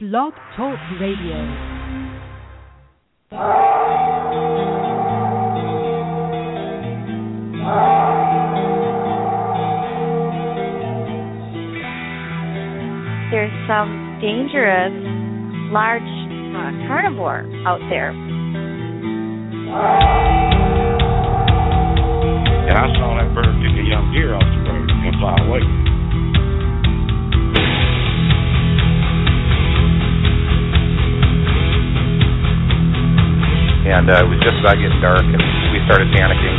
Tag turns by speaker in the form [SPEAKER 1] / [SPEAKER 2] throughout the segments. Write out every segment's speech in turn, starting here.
[SPEAKER 1] Blog Talk Radio.
[SPEAKER 2] There's some dangerous large uh, carnivore out there.
[SPEAKER 3] And I saw that bird pick a young deer off the road and fly away.
[SPEAKER 4] And uh, it was just about getting dark, and we started panicking,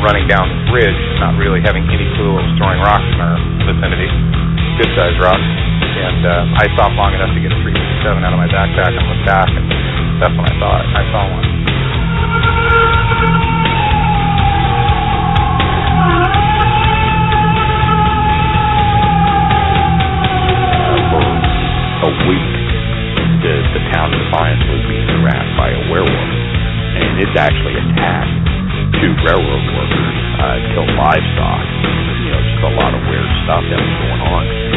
[SPEAKER 4] running down this ridge, not really having any clue what was throwing rocks in our vicinity, good sized rocks. And uh, I stopped long enough to get a 357 out of my backpack and looked back, and that's when I saw it. I saw one.
[SPEAKER 5] And it's actually attacked two railroad workers, uh, killed livestock. You know, just a lot of weird stuff that was going on.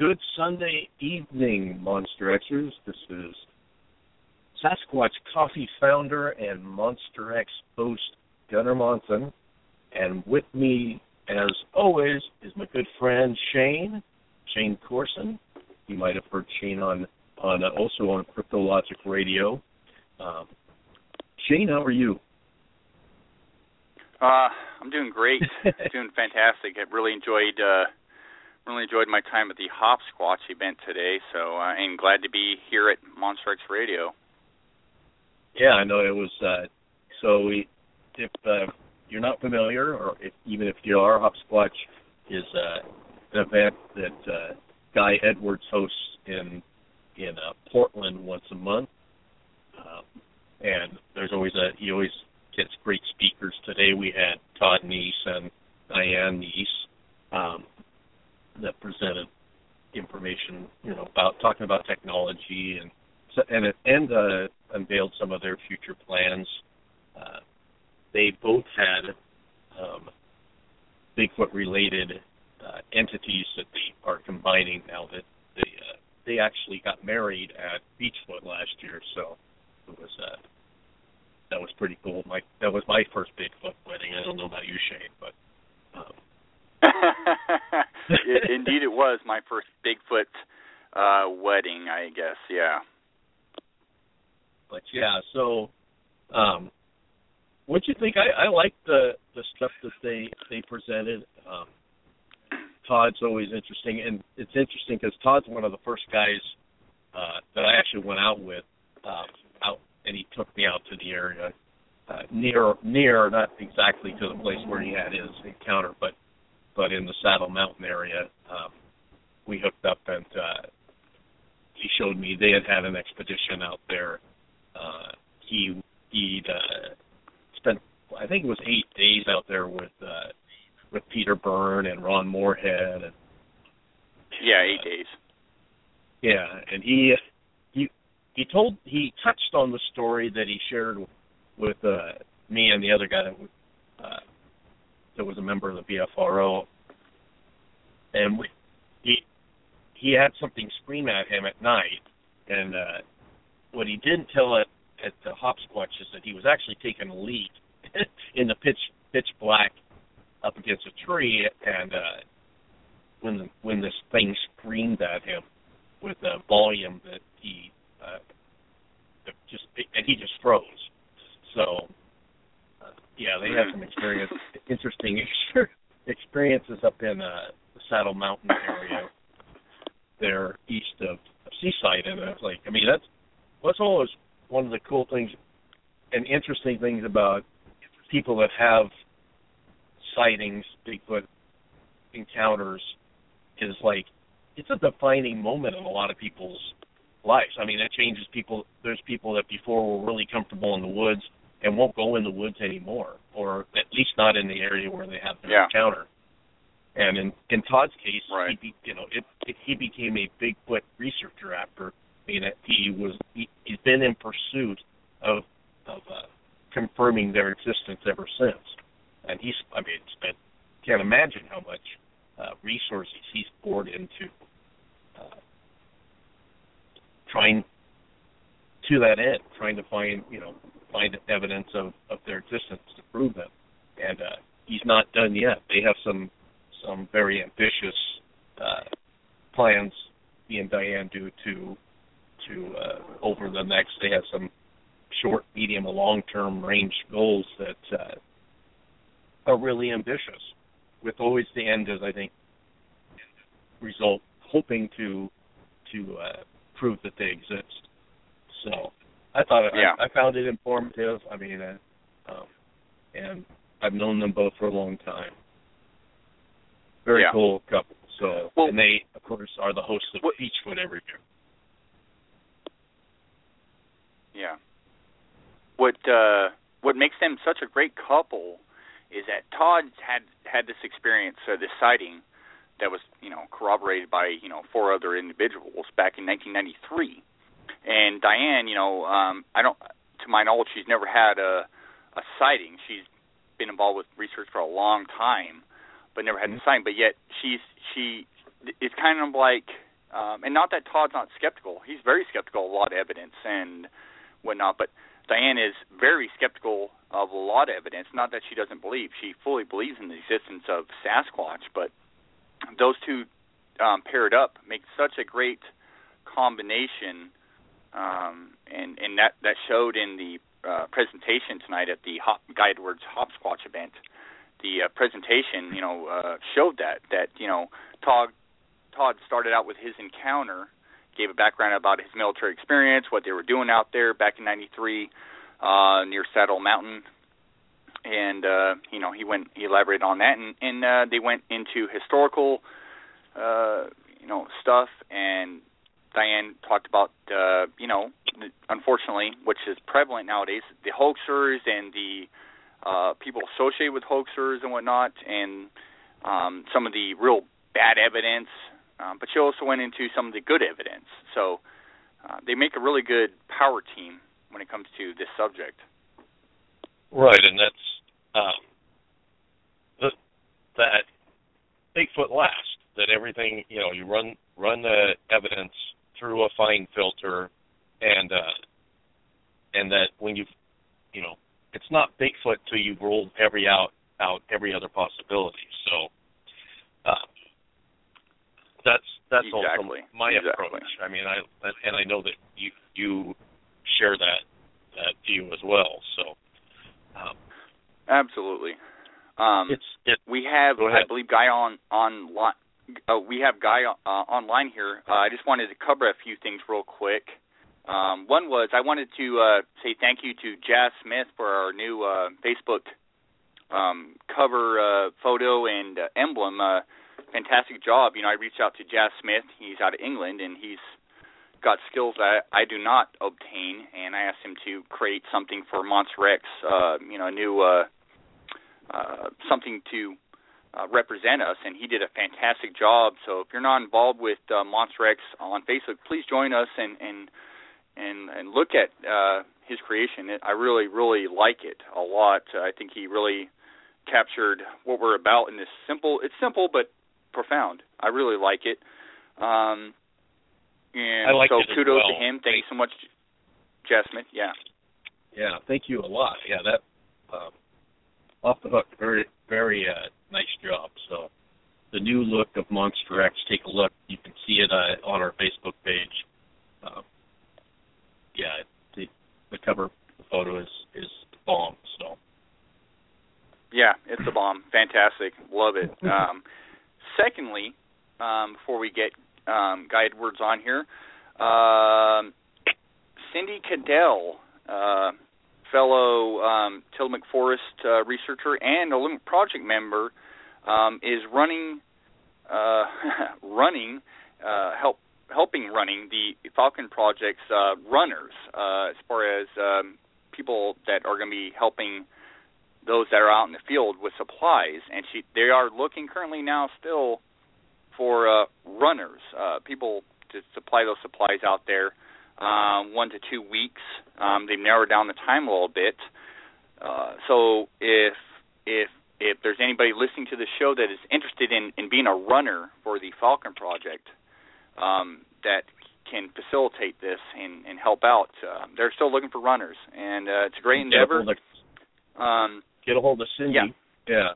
[SPEAKER 6] Good Sunday evening, Monster Xers. This is Sasquatch Coffee founder and Monster X host Gunnar Monson. And with me, as always, is my good friend Shane, Shane Corson. You might have heard Shane on, on uh, also on Cryptologic Radio. Um, Shane, how are you?
[SPEAKER 4] Uh, I'm doing great, doing fantastic. I really enjoyed uh, really enjoyed my time at the HopsSquatch event today. So uh, and glad to be here at Monster X Radio.
[SPEAKER 6] Yeah, I know it was. Uh, so we, if uh, you're not familiar, or if, even if you are, HopsSquatch is uh, an event that uh, Guy Edwards hosts in in uh, Portland once a month. Um, and there's always a he always gets great speakers. Today we had Todd Neiss and Diane Neiss um, that presented information, you know, about talking about technology and and and uh, unveiled some of their future plans. Uh, they both had um, Bigfoot related uh, entities that they are combining now that they uh, they actually got married at Beachfoot last year, so it was uh, that was pretty cool. My that was my first Bigfoot wedding. I don't know about you, Shane, but um,
[SPEAKER 4] it, indeed, it was my first Bigfoot uh, wedding. I guess, yeah.
[SPEAKER 6] But yeah, so um, what you think? I, I like the the stuff that they they presented. Um, Todd's always interesting, and it's interesting because Todd's one of the first guys uh, that I actually went out with um, out, and he took me out to the area uh, near near, not exactly to the place where he had his encounter, but but in the Saddle Mountain area. Um, we hooked up and uh, he showed me they had had an expedition out there. Uh, he he'd uh, spent I think it was eight days out there with uh, with Peter Byrne and Ron Morehead and
[SPEAKER 4] yeah eight uh, days.
[SPEAKER 6] Yeah, and he he he told he touched on the story that he shared with uh, me and the other guy that uh, that was a member of the BFRO, and we, he he had something scream at him at night, and uh, what he didn't tell at at the HopsSquatch is that he was actually taking a leak in the pitch pitch black up against a tree, and uh, when the, when this thing screamed at him with a volume that he uh, just and he just froze. So yeah, they have some experience, interesting experiences up in uh, the Saddle Mountain area. there east of Seaside, and it's like, I mean, that's what's always one of the cool things and interesting things about people that have sightings, Bigfoot encounters, is like it's a defining moment in a lot of people's lives. I mean, it changes people. There's people that before were really comfortable in the woods and won't go in the woods anymore, or at least not in the area where they have their
[SPEAKER 7] Yeah.
[SPEAKER 6] encounter. And in in Todd's case,
[SPEAKER 7] Right.
[SPEAKER 6] he be, you know it, it, he became a Bigfoot researcher after. I mean, he was he, he's been in pursuit of of uh, confirming their existence ever since. And he's I mean, spent can't imagine how much uh, resources he's poured into uh, trying to that end, trying to find you know find evidence of of their existence to prove them. And uh, he's not done yet. They have some some very ambitious uh, plans. He and Diane do to to uh, over the next. They have some short, medium, and long term range goals that uh, are really ambitious, with always the end as I think result hoping to to uh, prove that they exist. So I thought it,
[SPEAKER 7] Yeah.
[SPEAKER 6] I, I found it informative. I mean, uh, um, and I've known them both for a long time. Very
[SPEAKER 7] Yeah.
[SPEAKER 6] cool couple. So
[SPEAKER 7] Well-
[SPEAKER 6] and they of course are the hosts of
[SPEAKER 7] What-
[SPEAKER 6] Beachfoot every year.
[SPEAKER 7] Yeah. What uh what makes them such a great couple is that Todd had had this experience, uh, this sighting that was, you know, corroborated by, you know, four other individuals back in 1993. And Diane, you know, um I don't to my knowledge she's never had a a sighting. She's been involved with research for a long time, but never had a sighting, but yet she's she it's kind of like um and not that Todd's not skeptical. He's very skeptical of a lot of evidence and whatnot, but Diane is very skeptical of a lot of evidence. Not that she doesn't believe; she fully believes in the existence of Sasquatch. But those two um, paired up make such a great combination, um, and and that that showed in the uh, presentation tonight at the Hop, Guy Edwards HopsSquatch event. The uh, presentation, you know, uh, showed that that you know Todd Todd started out with his encounter gave a background about his military experience, what they were doing out there back in '93 uh, near Saddle Mountain, and uh, you know he went he elaborated on that, and, and uh, they went into historical, uh, you know, stuff, and Diane talked about uh, you know, unfortunately, which is prevalent nowadays, the hoaxers and the uh, people associated with hoaxers and whatnot, and um, some of the real bad evidence um, but she also went into some of the good evidence. So uh, they make a really good power team when it comes to this subject.
[SPEAKER 6] Right, and that's um, the, that Bigfoot last. That everything you know, you run run the evidence through a fine filter, and uh, and that when you you know, it's not Bigfoot till you've ruled every out out every other possibility. So. Uh, that's that's
[SPEAKER 7] Exactly.
[SPEAKER 6] also my
[SPEAKER 7] Exactly.
[SPEAKER 6] approach. I mean, I and I know that you you share that that view as well. So um,
[SPEAKER 7] Absolutely. Um,
[SPEAKER 6] it's it.
[SPEAKER 7] we have, I believe, Guy on on uh, we have Guy uh, online here. Uh, I just wanted to cover a few things real quick. Um, one was I wanted to uh, say thank you to Jazz Smith for our new uh, Facebook um, cover uh, photo and emblem. Fantastic job. You know, I reached out to Jazz Smith. He's out of England, and he's got skills that I do not obtain. And I asked him to create something for Monster X. You know, a new something to uh, represent us, and he did a fantastic job. So if you're not involved with uh, Monster X on Facebook, please join us and and and and look at uh, his creation. It, I really really like it a lot. I think he really captured what we're about in this simple. It's simple but profound. I really like it. Um, and
[SPEAKER 6] I like
[SPEAKER 7] so kudos
[SPEAKER 6] well.
[SPEAKER 7] to him. Thank you so much, Jasmine. Yeah.
[SPEAKER 6] Yeah, thank you a lot. Yeah, that um, off the hook, very very uh, nice job. So the new look of Monster X, take a look. You can see it uh, on our Facebook page. Um, yeah, the the cover photo is is bomb. So
[SPEAKER 7] Yeah, it's a bomb. Fantastic. Love it. Um, secondly, um, before we get um, Guy Edwards on here. Um, Cindy Cadell, uh, fellow um, Tillamook Forest uh, researcher and Olympic Project member, um, is running uh, running uh, help helping running the Falcon Project's uh, runners uh, as far as um, people that are going to be helping those that are out in the field with supplies, and she they are looking currently now still for uh, runners, uh, people to supply those supplies out there. Um, one to two weeks. Um, they've narrowed down the time a little bit. Uh, so if if if there's anybody listening to the show that is interested in, in being a runner for the Falcon Project, um, that can facilitate this and, and help out, uh, they're still looking for runners, and uh, it's a great endeavor. Um,
[SPEAKER 6] get a hold of Cindy.
[SPEAKER 7] Yeah.
[SPEAKER 6] yeah.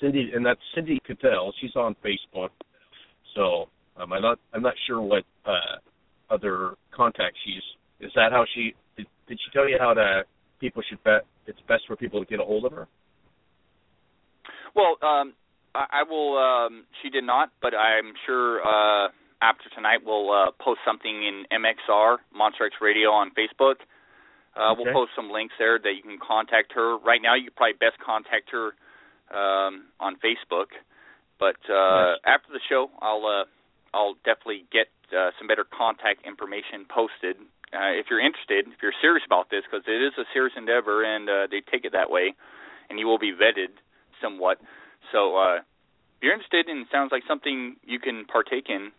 [SPEAKER 6] Cindy, and that's Cindy Cattell. She's on Facebook. So um, I'm not I'm not sure what uh, other contacts she's. Is that how she did, did she tell you how to people should bet it's best for people to get a hold of her?
[SPEAKER 7] Well, um, I, I will. Um, she did not, but I'm sure uh, after tonight we'll uh, post something in MXR Monster X Radio on Facebook. Uh,
[SPEAKER 6] Okay.
[SPEAKER 7] We'll post some links there that you can contact her. Right now, you could probably best contact her um, on Facebook. But uh,
[SPEAKER 6] Nice.
[SPEAKER 7] after the show, I'll uh, I'll definitely get uh, some better contact information posted. Uh, if you're interested, if you're serious about this, because it is a serious endeavor, and uh, they take it that way, and you will be vetted somewhat. So, uh, if you're interested and it sounds like something you can partake in,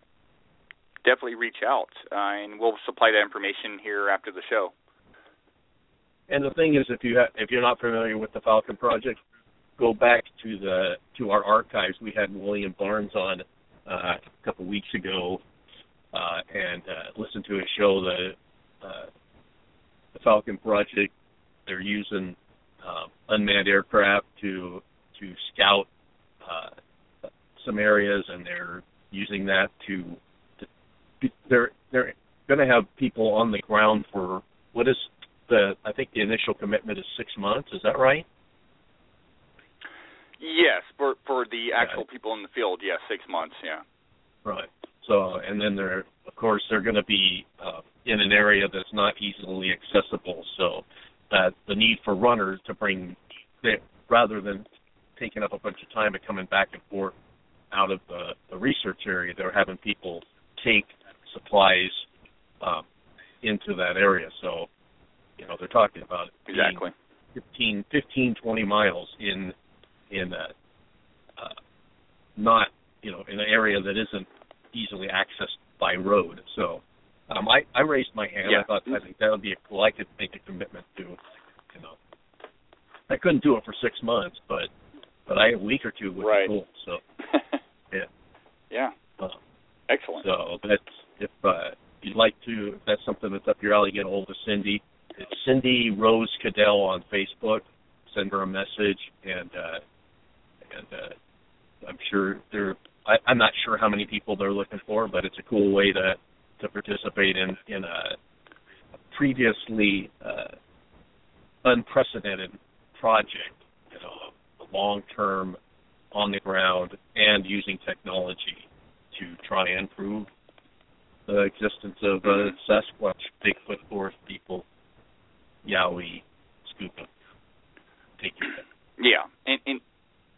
[SPEAKER 7] definitely reach out, uh, and we'll supply that information here after the show.
[SPEAKER 6] And the thing is, if you ha- if you're not familiar with the Falcon Project, go back to the to our archives. We had William Barnes on uh, a couple weeks ago, uh, and uh, listen to his show. The uh, the Falcon Project. They're using uh, unmanned aircraft to to scout uh, some areas, and they're using that to. to they're they're going to have people on the ground for what is the I think the initial commitment is six months. Is that right?
[SPEAKER 7] Yes, for for the actual people in the field, yes, six months, yeah.
[SPEAKER 6] Right. So and then they're of course they're going to be uh, in an area that's not easily accessible. So that the need for runners to bring they, rather than taking up a bunch of time and coming back and forth out of the, the research area, they're having people take supplies um, into that area. So you know they're talking about
[SPEAKER 7] Exactly.
[SPEAKER 6] 15, 15, 20 miles in in a uh, not you know in an area that isn't easily accessed by road. So um, I I raised my hand.
[SPEAKER 7] Yeah.
[SPEAKER 6] I thought I think that would be a, cool. I could make a commitment to you know I couldn't do it for six months, but but I a week or two would
[SPEAKER 7] Right.
[SPEAKER 6] be cool. So Yeah.
[SPEAKER 7] Yeah.
[SPEAKER 6] uh,
[SPEAKER 7] Excellent.
[SPEAKER 6] so that's if uh, you'd like to, if that's something that's up your alley, get a hold of Cindy. It's Cindy Rose Cadell on Facebook. Send her a message, and uh, and uh, I'm sure there. I, I'm not sure how many people they're looking for, but it's a cool way to to participate in in a previously uh, unprecedented project. You know, long term, on the ground, and using technology to try and prove the existence of uh, Sasquatch, Bigfoot, Forest people, Yowie, Scuba. Take your pick.
[SPEAKER 7] Yeah, and and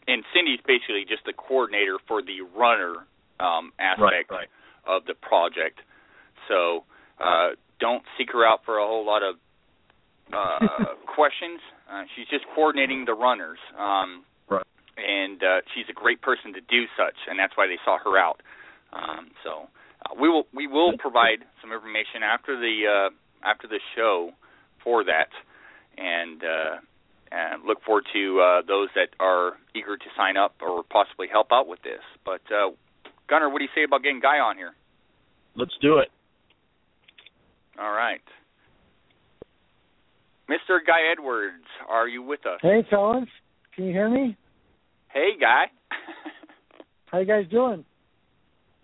[SPEAKER 7] and Cindy's basically just the coordinator for the runner um, aspect
[SPEAKER 6] right.
[SPEAKER 7] of the project. So uh, don't seek her out for a whole lot of uh, questions. Uh, she's just coordinating the runners. Um,
[SPEAKER 6] Right.
[SPEAKER 7] And uh, she's a great person to do such, and that's why they saw her out. Um, so uh, we will we will provide some information after the uh, after the show for that, and uh, and look forward to uh, those that are eager to sign up or possibly help out with this. But uh, Gunnar, what do you say about getting Guy on here?
[SPEAKER 6] Let's do it.
[SPEAKER 7] All right. Mr. Guy Edwards, are you with us?
[SPEAKER 8] Hey, fellas, can you hear me?
[SPEAKER 7] Hey, Guy.
[SPEAKER 8] How you guys doing?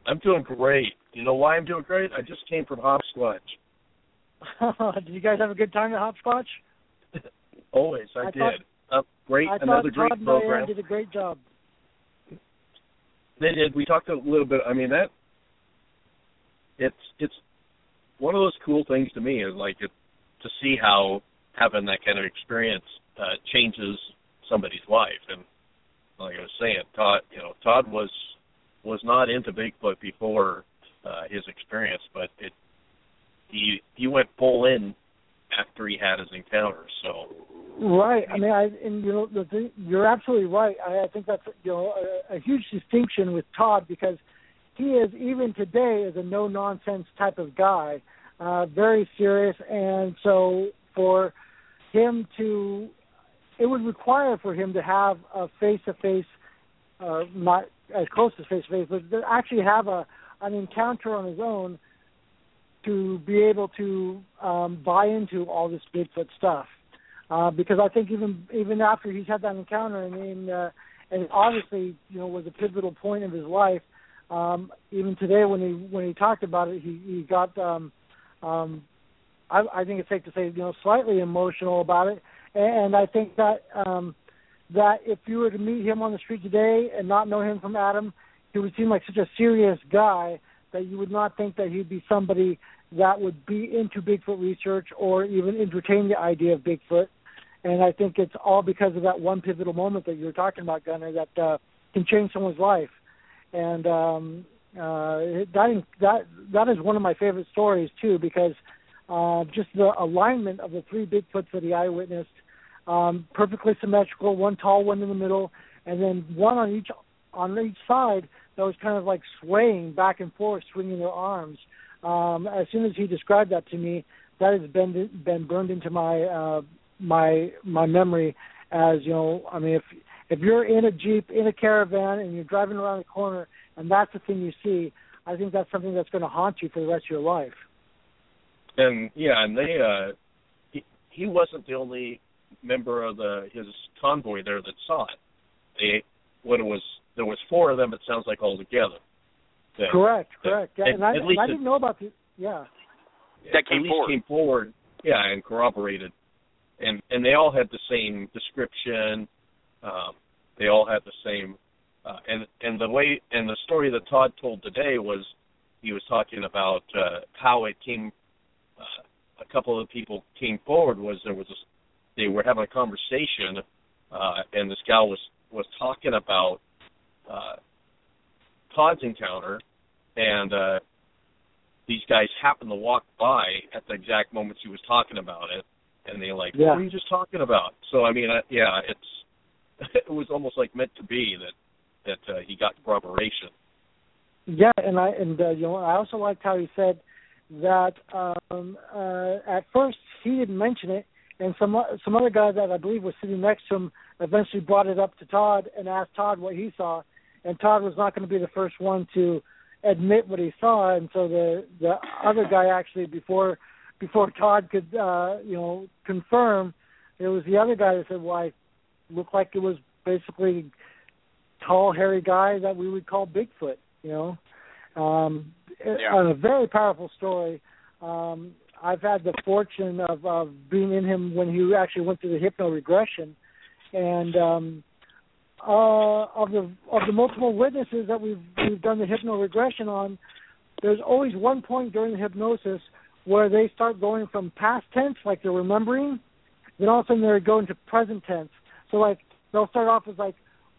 [SPEAKER 6] I'm doing great. You know why I'm doing great? I just came from HopsSquatch.
[SPEAKER 8] did you guys have a good time at Hopscotch?
[SPEAKER 6] Always, I,
[SPEAKER 8] I
[SPEAKER 6] did.
[SPEAKER 8] thought-
[SPEAKER 6] uh, great,
[SPEAKER 8] I
[SPEAKER 6] another great
[SPEAKER 8] Todd
[SPEAKER 6] program.
[SPEAKER 8] did a great job.
[SPEAKER 6] They did. We talked a little bit. I mean that it's it's one of those cool things to me is like it, to see how having that kind of experience uh, changes somebody's life. And like I was saying, Todd, you know, Todd was was not into Bigfoot before uh, his experience, but it he he went full in after he had his encounter. So
[SPEAKER 8] right. I mean, I and you know the thing, you're absolutely right. I, I think that's you know a, a huge distinction with Todd because he is even today is a no nonsense type of guy, uh, very serious, and so for him to, it would require for him to have a face to face, not as close as face to face, but to actually have a an encounter on his own to be able to um, buy into all this Bigfoot stuff. Uh, because I think even even after he's had that encounter, I mean, uh, and obviously, you know, was a pivotal point of his life. Um, even today, when he when he talked about it, he he got. Um, um, I, I think it's safe to say, you know, slightly emotional about it, and I think that um, that if you were to meet him on the street today and not know him from Adam, he would seem like such a serious guy that you would not think that he'd be somebody that would be into Bigfoot research or even entertain the idea of Bigfoot. And I think it's all because of that one pivotal moment that you were talking about, Gunnar, that uh, can change someone's life. And um, uh, that that that is one of my favorite stories too, because uh, just the alignment of the three Bigfoots that he eyewitnessed, um, perfectly symmetrical, one tall, one in the middle, and then one on each on each side that was kind of like swaying back and forth, swinging their arms. Um, as soon as he described that to me, that has been been burned into my uh, my my memory as you know. I mean, if if you're in a jeep in a caravan and you're driving around the corner and that's the thing you see, I think that's something that's going to haunt you for the rest of your life.
[SPEAKER 6] And yeah, and they uh, he, he wasn't the only member of the his convoy there that saw it. They what it was there was four of them. It sounds like all together.
[SPEAKER 8] That, correct, correct. Yeah, and, I,
[SPEAKER 6] and
[SPEAKER 8] I didn't know about the yeah.
[SPEAKER 7] That came
[SPEAKER 6] at least
[SPEAKER 7] forward.
[SPEAKER 6] came forward. Yeah, and corroborated, and and they all had the same description. Um, they all had the same, uh, and and the way and the story that Todd told today was he was talking about uh, how it came. Uh, a couple of people came forward was there was a, they were having a conversation, uh, and this gal was was talking about uh, Todd's encounter, and uh, these guys happened to walk by at the exact moment she was talking about it, and they like,
[SPEAKER 8] Yeah.
[SPEAKER 6] what were you just talking about? So I mean, uh, yeah, it's it was almost like meant to be that that uh, he got corroboration.
[SPEAKER 8] Yeah, and I and uh, you know I also liked how he said that um, uh, at first he didn't mention it, and some some other guy that I believe was sitting next to him eventually brought it up to Todd and asked Todd what he saw, and Todd was not going to be the first one to admit what he saw, and so the the other guy actually before before Todd could uh, you know confirm, it was the other guy that said, "Well, I looked like it was basically tall, hairy guy that we would call Bigfoot." You know, um,
[SPEAKER 7] Yeah.
[SPEAKER 8] on a very powerful story. Um, I've had the fortune of, of being in him when he actually went through the hypno regression, and um, uh, of the of the multiple witnesses that we've we've done the hypno regression on, there's always one point during the hypnosis where they start going from past tense, like they're remembering, then all of a sudden they're going to present tense. So like they'll start off as like,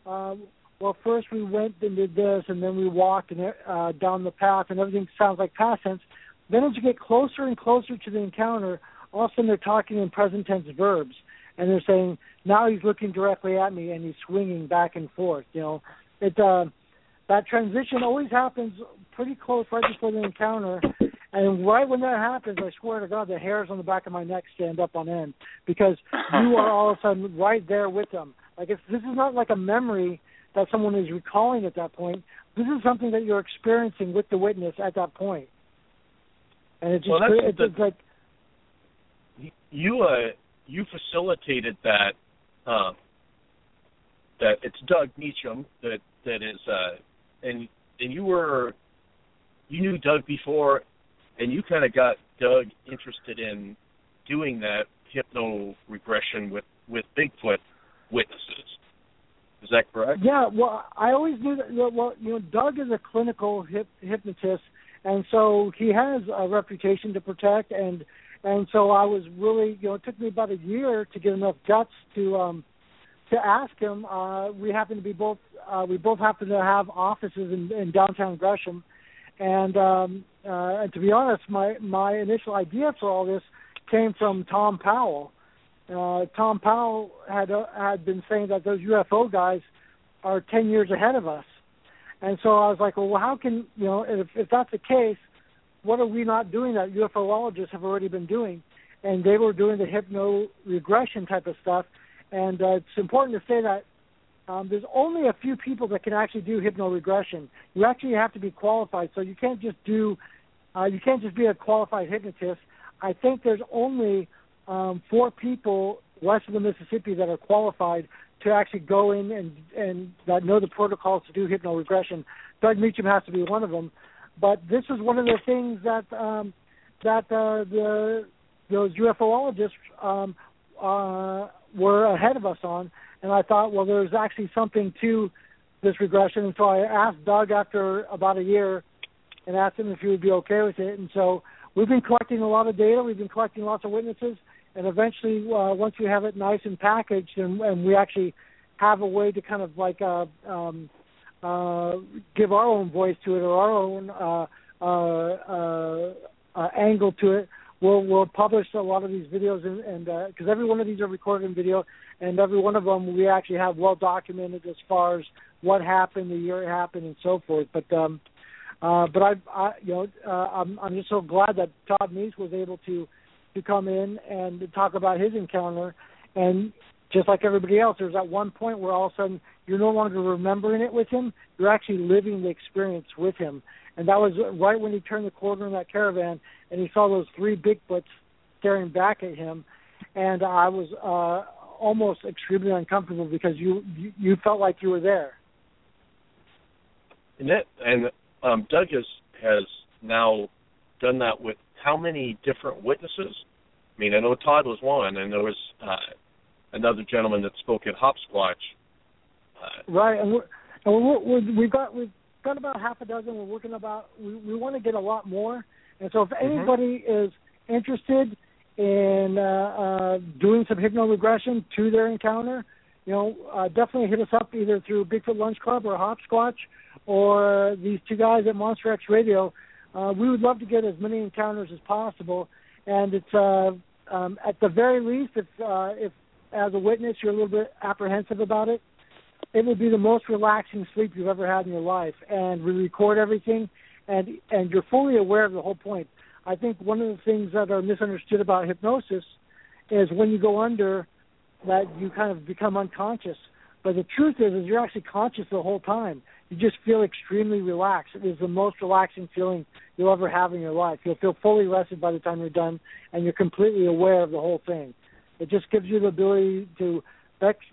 [SPEAKER 8] um, well, first we went and did this, and then we walked and uh, down the path, and everything sounds like past tense. Then as you get closer and closer to the encounter, all of a sudden they're talking in present tense verbs, and they're saying, now he's looking directly at me and he's swinging back and forth. You know, it uh, that transition always happens pretty close right before the encounter, and right when that happens, I swear to God, the hairs on the back of my neck stand up on end because you are all of a sudden right there with them. Like it's, this is not like a memory that someone is recalling at that point. This is something that you're experiencing with the witness at that point. And it just
[SPEAKER 6] Well, that's
[SPEAKER 8] it's,
[SPEAKER 6] the-
[SPEAKER 8] it's like
[SPEAKER 6] You uh you facilitated that um that it's Doug Meacham that that is uh and and you were you knew Doug before and you kind of got Doug interested in doing that hypno regression with with Bigfoot witnesses. Is that correct?
[SPEAKER 8] Yeah, well, I always knew that. Well, you know, Doug is a clinical hip, hypnotist, and so he has a reputation to protect, and and so I was really, you know, it took me about a year to get enough guts to um to ask him. Uh, we happen to be both uh, we both happen to have offices in, in downtown Gresham, and um, uh, and to be honest, my my initial idea for all this came from Thom Powell. Uh, Thom Powell had uh, had been saying that those UFO guys are ten years ahead of us, and so I was like, well, how can you know if if that's the case, what are we not doing that UFOologists have already been doing? And they were doing the hypno regression type of stuff, and uh, it's important to say that um, there's only a few people that can actually do hypnoregression. You actually have to be qualified, so you can't just do, uh, you can't just be a qualified hypnotist. I think there's only um, four people west of the Mississippi that are qualified to actually go in and and that know the protocols to do hypnoregression. Doug Meacham has to be one of them, but this is one of the things that um, that uh, the those UFOologists um, uh, were ahead of us on, and I thought, well, there's actually something to this regression, and so I asked Doug after about a year, and asked him if he would be okay with it, and so we've been collecting a lot of data, we've been collecting lots of witnesses, and eventually, uh, once we have it nice and packaged, and, and we actually have a way to kind of like uh, um, uh, give our own voice to it or our own uh, uh, uh, uh, angle to it, we'll we'll publish a lot of these videos and because uh, every one of these are recorded in video and every one of them we actually have well documented as far as what happened the year it happened and so forth. But um uh but i i you know uh, i'm i'm just so glad that todd Neiss was able to to come in and talk about his encounter. And just like everybody else there's at one point where all of a sudden you're no longer remembering it with him you're actually living the experience with him. And that was right when he turned the corner in that caravan and he saw those three Bigfoots staring back at him, and I was uh, almost extremely uncomfortable because you, you you felt like you were there.
[SPEAKER 6] And that and um, Doug has has now done that with how many different witnesses? I mean, I know Todd was one, and there was uh, another gentleman that spoke at HopsSquatch.
[SPEAKER 8] Uh, right, and we're, and we're, we're, we've got we've got about half a dozen. We're working about. We, we want to get a lot more. And so, if mm-hmm. anybody is interested in uh, uh, doing some hypnoregression to their encounter, you know, uh, definitely hit us up either through Bigfoot Lunch Club or HopsSquatch or these two guys at Monster X Radio. Uh, we would love to get as many encounters as possible, and it's uh, um, at the very least, if uh, if as a witness you're a little bit apprehensive about it, it will be the most relaxing sleep you've ever had in your life. And we record everything, and and you're fully aware of the whole point. I think one of the things that are misunderstood about hypnosis is when you go under, that you kind of become unconscious. But the truth is, is you're actually conscious the whole time. You just feel extremely relaxed. It is the most relaxing feeling you'll ever have in your life. You'll feel fully rested by the time you're done, and you're completely aware of the whole thing. It just gives you the ability to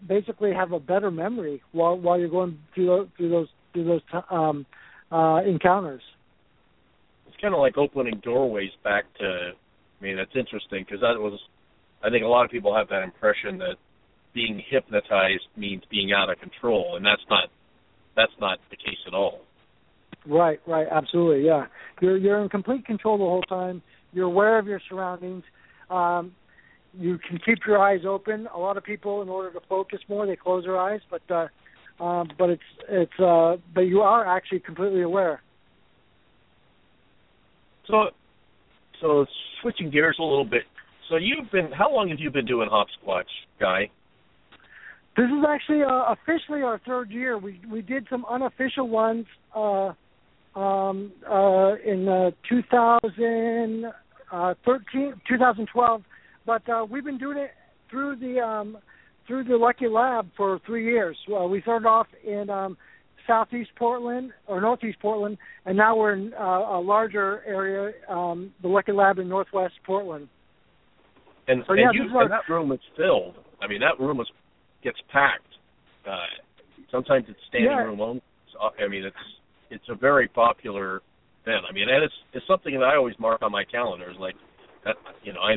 [SPEAKER 8] basically have a better memory while while you're going through through those through those um, uh, encounters.
[SPEAKER 6] Kind of like opening doorways back to. I mean, that's interesting because that was. I think a lot of people have that impression that being hypnotized means being out of control, and that's not that's not the case at all.
[SPEAKER 8] Right, right, absolutely, yeah. You're you're in complete control the whole time. You're aware of your surroundings. Um, you can keep your eyes open. A lot of people, in order to focus more, they close their eyes, but uh, um, but it's it's uh, but you are actually completely aware.
[SPEAKER 6] So, so switching gears a little bit. So you've been how long have you been doing HopsSquatch, guy?
[SPEAKER 8] This is actually uh, officially our third year. We we did some unofficial ones uh, um, uh, in uh, 2013, uh, 2012 but uh, we've been doing it through the um, through the Lucky Lab for three years. Uh, we started off in um, southeast Portland or northeast Portland, and now we're in uh, a larger area, um, the Lucky Lab in northwest Portland.
[SPEAKER 6] And,
[SPEAKER 8] so,
[SPEAKER 6] and,
[SPEAKER 8] yeah,
[SPEAKER 6] you, and that room is filled. I mean, that room is gets packed. Uh, sometimes it's standing
[SPEAKER 8] yeah.
[SPEAKER 6] room only. I mean, it's it's a very popular event. I mean, and it's it's something that I always mark on my calendar. Is like that. You know, I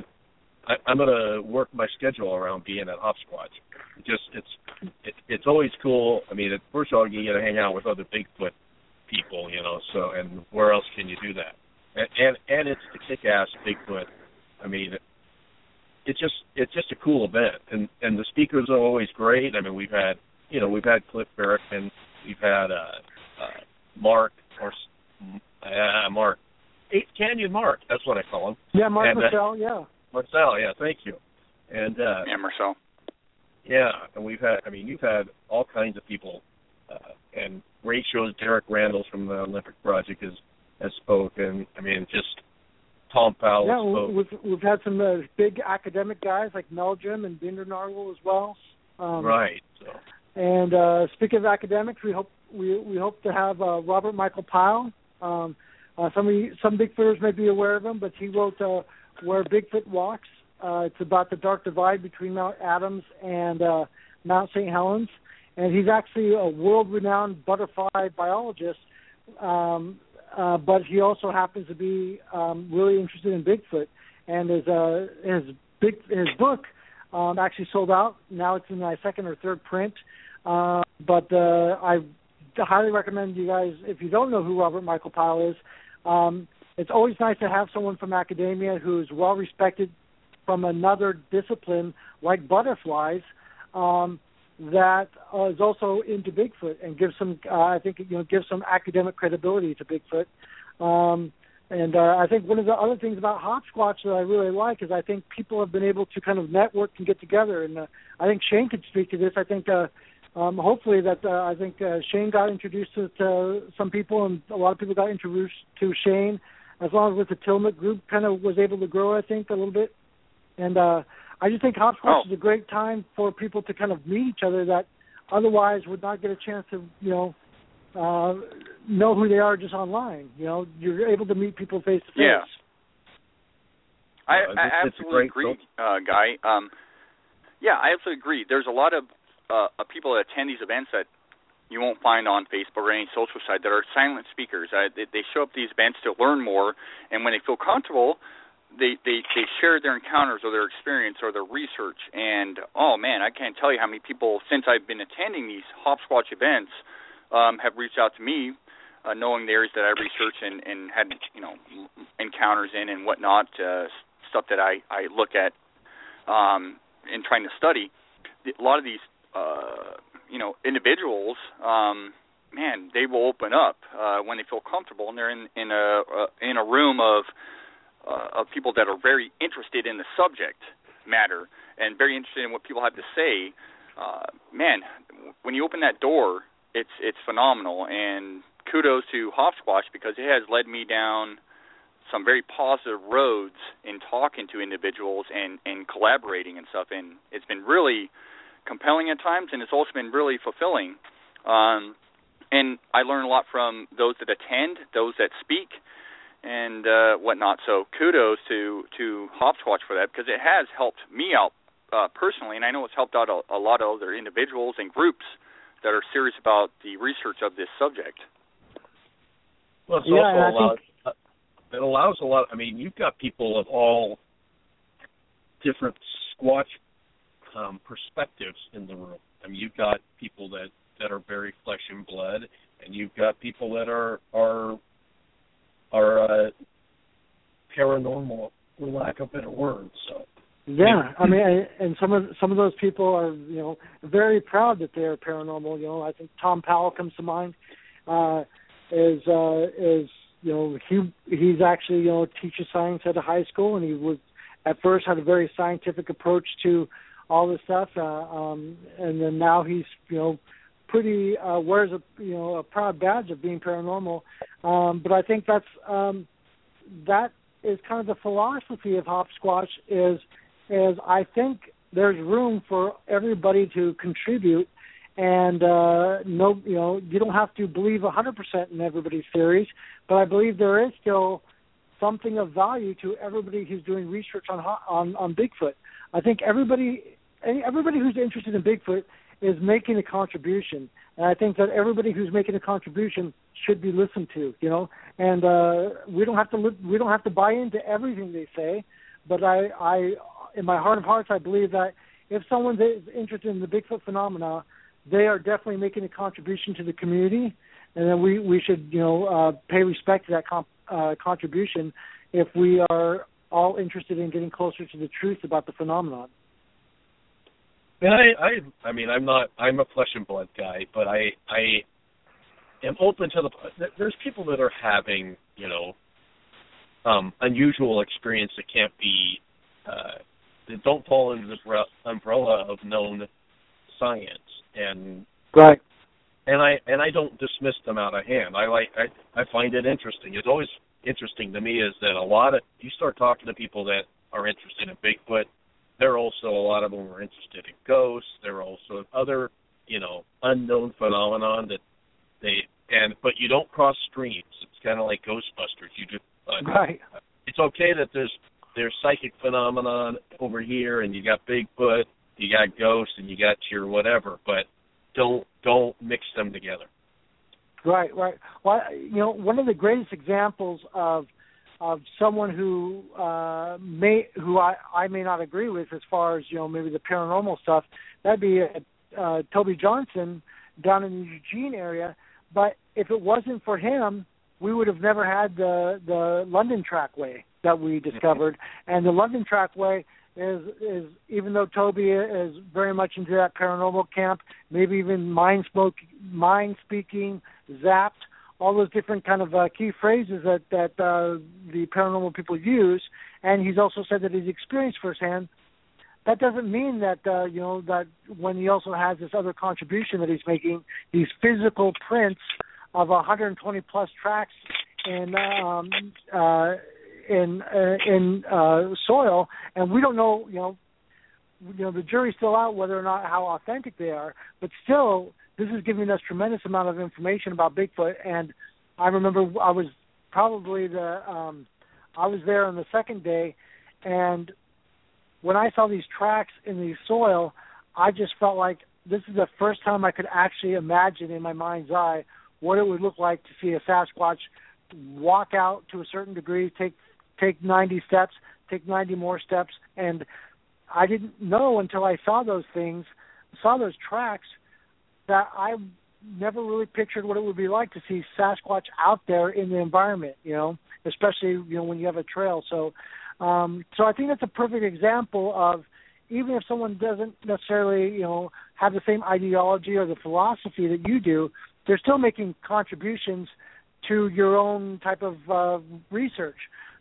[SPEAKER 6] I, I'm gonna work my schedule around being at HopsSquatch. It just it's it, it's always cool. I mean, at, first of all, you get to hang out with other Bigfoot people, you know. So, and where else can you do that? And and, and it's the kick-ass Bigfoot. I mean, it's just it's just a cool event, and and the speakers are always great. I mean, we've had you know we've had Cliff Barackman, we've had uh, uh, Mark or uh, Mark Eighth Canyon Mark. That's what I call him.
[SPEAKER 8] Yeah, Mark
[SPEAKER 6] and,
[SPEAKER 8] Marcel. Uh, yeah.
[SPEAKER 6] Marcel. Yeah, thank you. And uh,
[SPEAKER 7] yeah, Marcel.
[SPEAKER 6] Yeah, and we've had. I mean, you've had all kinds of people, uh, and great shows. Derek Randles from the Olympic Project has has spoken. I mean, just Thom Powell.
[SPEAKER 8] Yeah,
[SPEAKER 6] spoke.
[SPEAKER 8] we've we've had some uh, big academic guys like Meldrum and Bindernagel as well. Um,
[SPEAKER 6] right. So.
[SPEAKER 8] And uh, speaking of academics, we hope we we hope to have uh, Robert Michael Pyle. Um, uh, some of you, some big Bigfooters may be aware of him, but he wrote uh, "Where Bigfoot Walks." Uh, it's about the dark divide between Mount Adams and uh, Mount St. Helens, and he's actually a world-renowned butterfly biologist. Um, uh, but he also happens to be um, really interested in Bigfoot, and his uh, his big his book um, actually sold out. Now it's in my second or third print. Uh, but uh, I highly recommend you guys, if you don't know who Robert Michael Pyle is, um, it's always nice to have someone from academia who's well respected from another discipline like butterflies um, that uh, is also into Bigfoot and gives some, uh, I think, you know, gives some academic credibility to Bigfoot. Um, and uh, I think one of the other things about HopsSquatch that I really like is I think people have been able to kind of network and get together. And uh, I think Shane could speak to this. I think uh, um, hopefully that uh, I think uh, Shane got introduced to, to some people, and a lot of people got introduced to Shane. As long as with the Tillamook group, kind of was able to grow, I think, a little bit. And uh, I just think HopsSquatch
[SPEAKER 7] oh.
[SPEAKER 8] is a great time for people to kind of meet each other that otherwise would not get a chance to, you know, uh, know who they are just online. You know, you're able to meet people face to face.
[SPEAKER 7] Yeah. I, I
[SPEAKER 6] it's- it's a
[SPEAKER 7] absolutely agree, uh, Guy. Um, yeah, I absolutely agree. There's a lot of uh, uh, people that attend these events that you won't find on Facebook or any social site that are silent speakers. Uh, they, they show up these events to learn more, and when they feel comfortable, they, they they share their encounters or their experience or their research. And oh man, I can't tell you how many people since I've been attending these HopsSquatch events um, have reached out to me, uh, knowing the areas that I research and, and had you know encounters in and whatnot, uh, stuff that I I look at um, in trying to study. A lot of these uh, you know individuals, um, man, they will open up uh, when they feel comfortable and they're in in a uh, in a room of uh, of people that are very interested in the subject matter and very interested in what people have to say. Uh, man, when you open that door, it's it's phenomenal. And kudos to HopsSquatch because it has led me down some very positive roads in talking to individuals and and collaborating and stuff. And it's been really compelling at times, and it's also been really fulfilling. Um, and I learn a lot from those that attend, those that speak, and uh, whatnot. So kudos to to HopsSquatch for that because it has helped me out uh, personally, and I know it's helped out a, a lot of other individuals and groups that are serious about the research of this subject.
[SPEAKER 6] Well, it's
[SPEAKER 8] Yeah,
[SPEAKER 6] also
[SPEAKER 8] and I
[SPEAKER 6] allows, uh, it allows a lot. I mean, you've got people of all different Squatch um, perspectives in the room. I mean, you've got people that that are very flesh and blood, and you've got people that are are are uh, paranormal, for lack of better word. So
[SPEAKER 8] Yeah, I mean, and- some of some of those people are, you know, very proud that they're paranormal. You know, I think Thom Powell comes to mind. Uh, is uh, is you know he he's actually you know teaches science at a high school, and he was at first had a very scientific approach to all this stuff, uh, um, and then now he's you know pretty uh, wears a you know a proud badge of being paranormal. Um, but I think that's um, that is kind of the philosophy of HopsSquatch is is I think there's room for everybody to contribute and uh no you know you don't have to believe a 100% in everybody's theories but I believe there is still something of value to everybody who's doing research on on on Bigfoot. I think everybody everybody who's interested in Bigfoot is making a contribution and I think that everybody who's making a contribution should be listened to, you know. And uh we don't have to li- we don't have to buy into everything they say, but I I in my heart of hearts I believe that if someone is interested in the Bigfoot phenomena, they are definitely making a contribution to the community and then we we should you know uh, pay respect to that comp, uh, contribution if we are all interested in getting closer to the truth about the phenomenon.
[SPEAKER 6] And I, I, I mean, I'm not, I'm a flesh and blood guy, but I, I am open to the. There's people that are having, you know, um, unusual experience that can't be, uh, that don't fall under the umbrella of known science, and
[SPEAKER 8] right.
[SPEAKER 6] And I and I don't dismiss them out of hand. I like I I find it interesting. It's always interesting to me is that a lot of you start talking to people that are interested in Bigfoot. There are also a lot of them are interested in ghosts. There are also other you know unknown phenomenon that they and but you don't cross streams. It's kind of like Ghostbusters. You just uh,
[SPEAKER 8] right.
[SPEAKER 6] It's okay that there's there's psychic phenomenon over here, and you got Bigfoot, you got ghosts, and you got your whatever, but don't don't mix them together.
[SPEAKER 8] Right, right. Well, you know, one of the greatest examples of of someone who uh, may who I, I may not agree with as far as you know maybe the paranormal stuff that'd be uh, uh, Toby Johnson down in the Eugene area. But if it wasn't for him, we would have never had the the London Trackway that we discovered. And the London Trackway is is even though Toby is very much into that paranormal camp, maybe even mind smoke, mind speaking, zapped, all those different kind of uh, key phrases that that uh, the paranormal people use, and he's also said that he's experienced firsthand. That doesn't mean that uh, you know that when he also has this other contribution that he's making, these physical prints of 120 plus tracks in um, uh, in uh, in uh, soil, and we don't know, you know, you know, the jury's still out whether or not how authentic they are. But still, this is giving us tremendous amount of information about Bigfoot. And I remember I was probably the um, I was there on the second day, and when I saw these tracks in the soil, I just felt like this is the first time I could actually imagine in my mind's eye what it would look like to see a Sasquatch walk out to a certain degree, take take 90 steps, take 90 more steps, and I didn't know until I saw those things, saw those tracks, that I never really pictured what it would be like to see Sasquatch out there in the environment. You know, especially you know when you have a trail. So, um, so I think that's a perfect example of even if someone doesn't necessarily you know have the same ideology or the philosophy that you do, they're still making contributions to your own type of uh, research.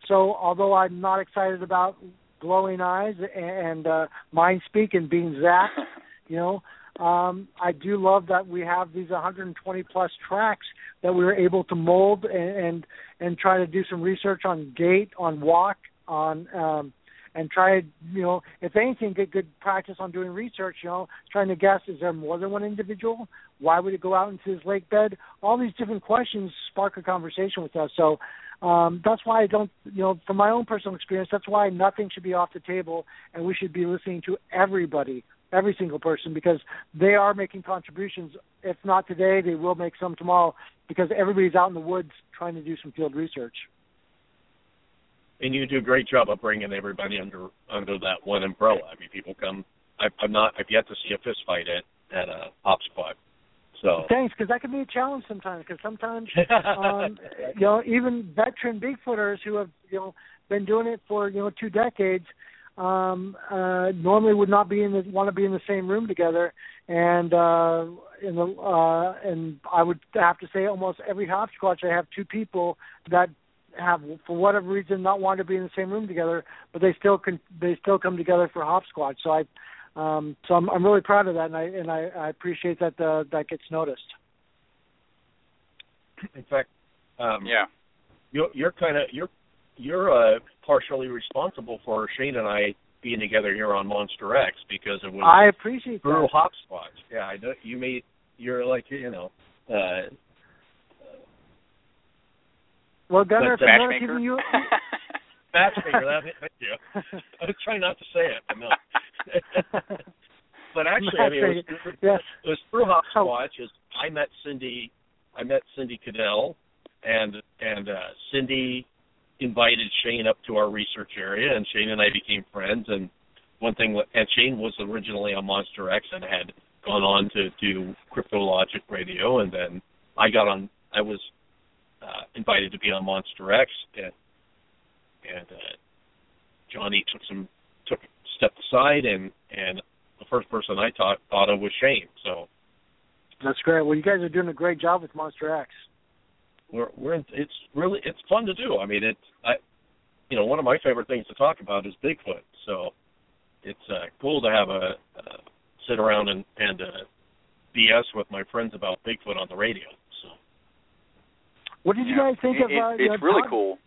[SPEAKER 8] So although I'm not excited about glowing eyes and uh, mind speak and being zapped, you know, um, I do love that we have these 120 plus tracks that we were able to mold and, and and try to do some research on gait, on walk, on um, and try you know if anything get good practice on doing research you know trying to guess is there more than one individual? Why would it go out into this lake bed? All these different questions spark a conversation with us. So um, that's why I don't, you know, from my own personal experience, that's why nothing should be off the table, and we should be listening to everybody, every single person, because they are making contributions. If not today, they will make some tomorrow, because everybody's out in the woods trying to do some field research.
[SPEAKER 6] And you do a great job of bringing everybody under under that one umbrella. I mean, people come. I've, I've not. I've yet to see a fist fight at at a hop spot so
[SPEAKER 8] thanks, because that can be a challenge sometimes. Because sometimes, um, you know, even veteran Bigfooters who have you know been doing it for you know two decades um uh normally would not be in the want to be in the same room together. And uh in the uh and I would have to say almost every HopsSquatch I have two people that have for whatever reason not want to be in the same room together but they still can they still come together for HopsSquatch. So I um, so I'm, I'm really proud of that, and I and I, I appreciate that uh, that gets noticed.
[SPEAKER 6] In fact, um,
[SPEAKER 7] yeah,
[SPEAKER 6] you're, you're kind of you're you're uh, partially responsible for Shane and I being together here on Monster X because it was
[SPEAKER 8] I appreciate
[SPEAKER 6] through
[SPEAKER 8] that.
[SPEAKER 6] HopsSquatch. Yeah, I know you made you're like you know. Uh,
[SPEAKER 8] well, Gunnar, if
[SPEAKER 7] I'm
[SPEAKER 8] not giving you
[SPEAKER 6] matchmaker. That, thank you. I was trying not to say it, but no. but actually, I mean, it was,
[SPEAKER 8] yes.
[SPEAKER 6] it was through HopsSquatch. Is I met Cindy, I met Cindy Cadell, and and uh, Cindy invited Shane up to our research area, and Shane and I became friends. And one thing, and Shane was originally on Monster X and had gone on to do Cryptologic Radio, and then I got on I was uh, invited to be on Monster X, and and uh, Johnny took some took stepped aside, and and the first person I thought thought of was Shane. So
[SPEAKER 8] That's great. Well, you guys are doing a great job with Monster X.
[SPEAKER 6] we're we're in, it's really it's fun to do. I mean, it's I you know one of my favorite things to talk about is Bigfoot. So it's uh, cool to have a uh, sit around and and uh, BS with my friends about Bigfoot on the radio. So
[SPEAKER 8] What did you
[SPEAKER 7] Yeah.
[SPEAKER 8] guys think
[SPEAKER 7] It-
[SPEAKER 8] of?
[SPEAKER 7] it-
[SPEAKER 8] uh, you
[SPEAKER 7] it's
[SPEAKER 8] know,
[SPEAKER 7] really
[SPEAKER 8] Todd-
[SPEAKER 7] cool.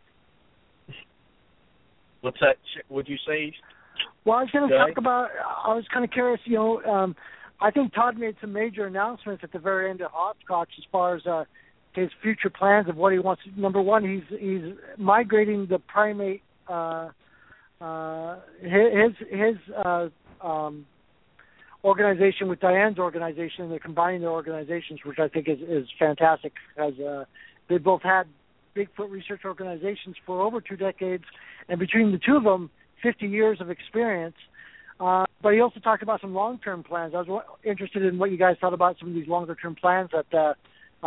[SPEAKER 6] what's that? Would you say?
[SPEAKER 8] Well, I was going to talk about. I was kind of curious. You know, um, I think Todd made some major announcements at the very end of HopsSquatch as far as uh, his future plans of what he wants. Number one, he's he's migrating the primate. Uh, uh, his his uh, um, organization with Diane's organization. They're combining their organizations, which I think is is fantastic because uh, they both had Bigfoot research organizations for over two decades, and between the two of them, 50 years of experience. Uh, but he also talked about some long-term plans. I was wa- interested in what you guys thought about some of these longer-term plans that,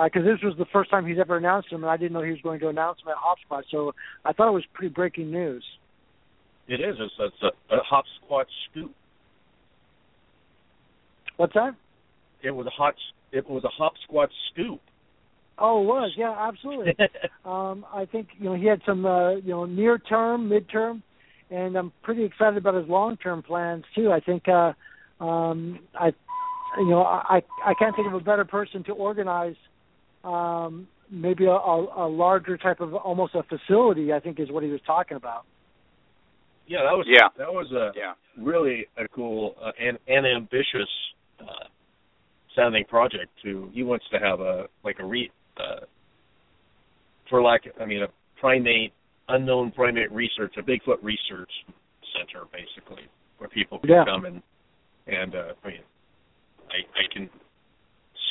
[SPEAKER 8] because uh, this was the first time he's ever announced them, and I didn't know he was going to announce them at HopsSquatch. So I thought it was pretty breaking news.
[SPEAKER 6] It is. It's, it's a, a hopsquatch scoop.
[SPEAKER 8] What's that?
[SPEAKER 6] It was a hot. It was a hopsquatch scoop.
[SPEAKER 8] Oh, it was. Yeah, absolutely. um, I think you know he had some uh, you know near term, mid term, and I'm pretty excited about his long term plans too. I think uh, um, I you know I I can't think of a better person to organize um, maybe a, a, a larger type of almost a facility. I think is what he was talking about.
[SPEAKER 6] Yeah, that was
[SPEAKER 7] Yeah.
[SPEAKER 6] that was a
[SPEAKER 7] Yeah.
[SPEAKER 6] really a cool uh, and and ambitious uh, sounding project. To he wants to have a like a re uh, for lack I mean a primate unknown primate research a Bigfoot research center basically where people can
[SPEAKER 8] Yeah.
[SPEAKER 6] come and and uh, I mean I I can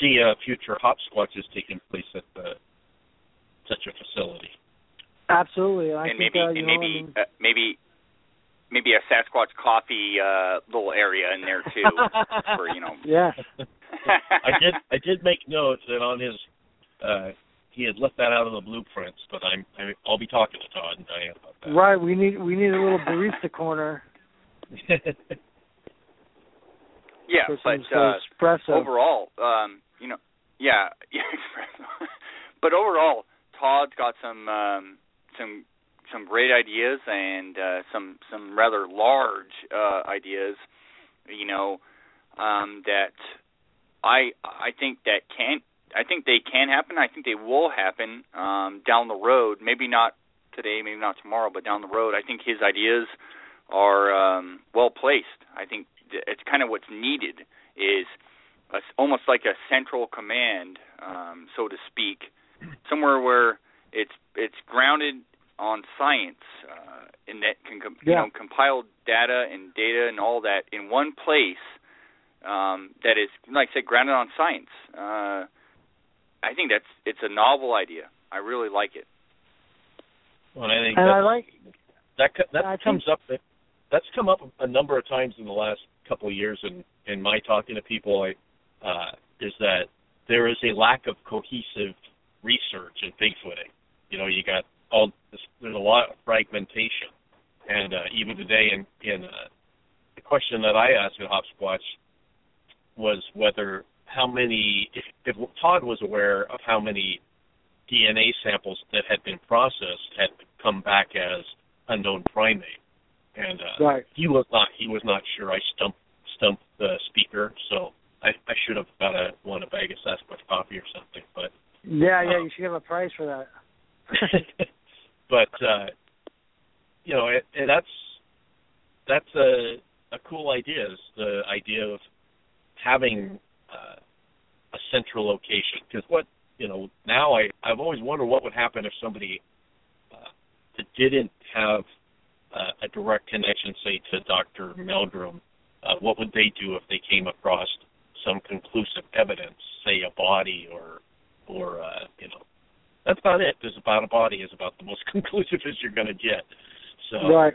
[SPEAKER 6] see uh, future hopsquatches taking place at the such a facility.
[SPEAKER 8] Absolutely, and I
[SPEAKER 7] and
[SPEAKER 8] think
[SPEAKER 7] maybe
[SPEAKER 8] uh,
[SPEAKER 7] and maybe uh, maybe maybe a Sasquatch coffee uh little area in there too for you know
[SPEAKER 8] yeah.
[SPEAKER 6] I did I did make notes that on his uh he had left that out of the blueprints, but I'm I, I'll be talking to Todd and Diane about that.
[SPEAKER 8] Right, we need we need a little barista corner
[SPEAKER 7] yeah
[SPEAKER 8] for
[SPEAKER 7] but
[SPEAKER 8] some
[SPEAKER 7] uh
[SPEAKER 8] espresso.
[SPEAKER 7] overall um you know yeah yeah but overall Todd's got some um some some great ideas and uh some some rather large uh ideas you know um that I I think that can I think they can happen. I think they will happen um down the road. Maybe not today, maybe not tomorrow, but down the road. I think his ideas are um well placed. I think it's kind of what's needed is a, almost like a central command, um so to speak, somewhere where it's it's grounded on science uh and that can com- you know compile data and data and all that in one place um, that is, like I said, grounded on science. Uh, I think that's it's a novel idea. I really like it.
[SPEAKER 6] Well, I think
[SPEAKER 8] and I like
[SPEAKER 6] that co- that
[SPEAKER 8] I think-
[SPEAKER 6] comes up that's come up a number of times in the last couple of years in in my talking to people I uh is that there is a lack of cohesive research in Bigfooting. You know, you got all this, there's a lot of fragmentation. And uh even today in in uh the question that I asked at Hopsquatch was whether how many if, if Todd was aware of how many DNA samples that had been processed had come back as unknown primate, and uh,
[SPEAKER 8] right.
[SPEAKER 6] he was not he was not sure. I stumped stumped the speaker, so I I should have got a won a bag of Sasquatch coffee or something, but
[SPEAKER 8] Yeah, yeah,
[SPEAKER 6] Um,
[SPEAKER 8] you should have a prize for that.
[SPEAKER 6] but uh you know it, and that's that's a a cool idea is the idea of having uh, a central location because what you know now I I've always wondered what would happen if somebody uh, that didn't have uh, a direct connection say to Dr. Meldrum uh, what would they do if they came across some conclusive evidence say a body or or uh, you know that's about it. There's about a body is about the most conclusive as you're going to get. So
[SPEAKER 8] right.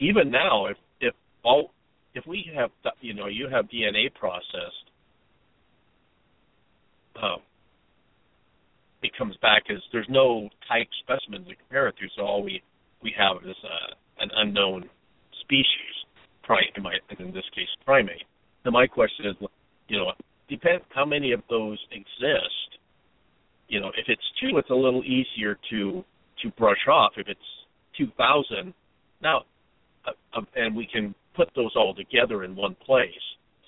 [SPEAKER 6] even now, if if all if we have you know you have DNA processed, um, it comes back as there's no type specimen to compare it to, so all we we have is uh, an unknown species, pri- in, my, in this case primate. Now my question is, you know, depends how many of those exist. You know, if it's two, it's a little easier to to brush off. If it's two thousand, now, uh, uh, and we can put those all together in one place.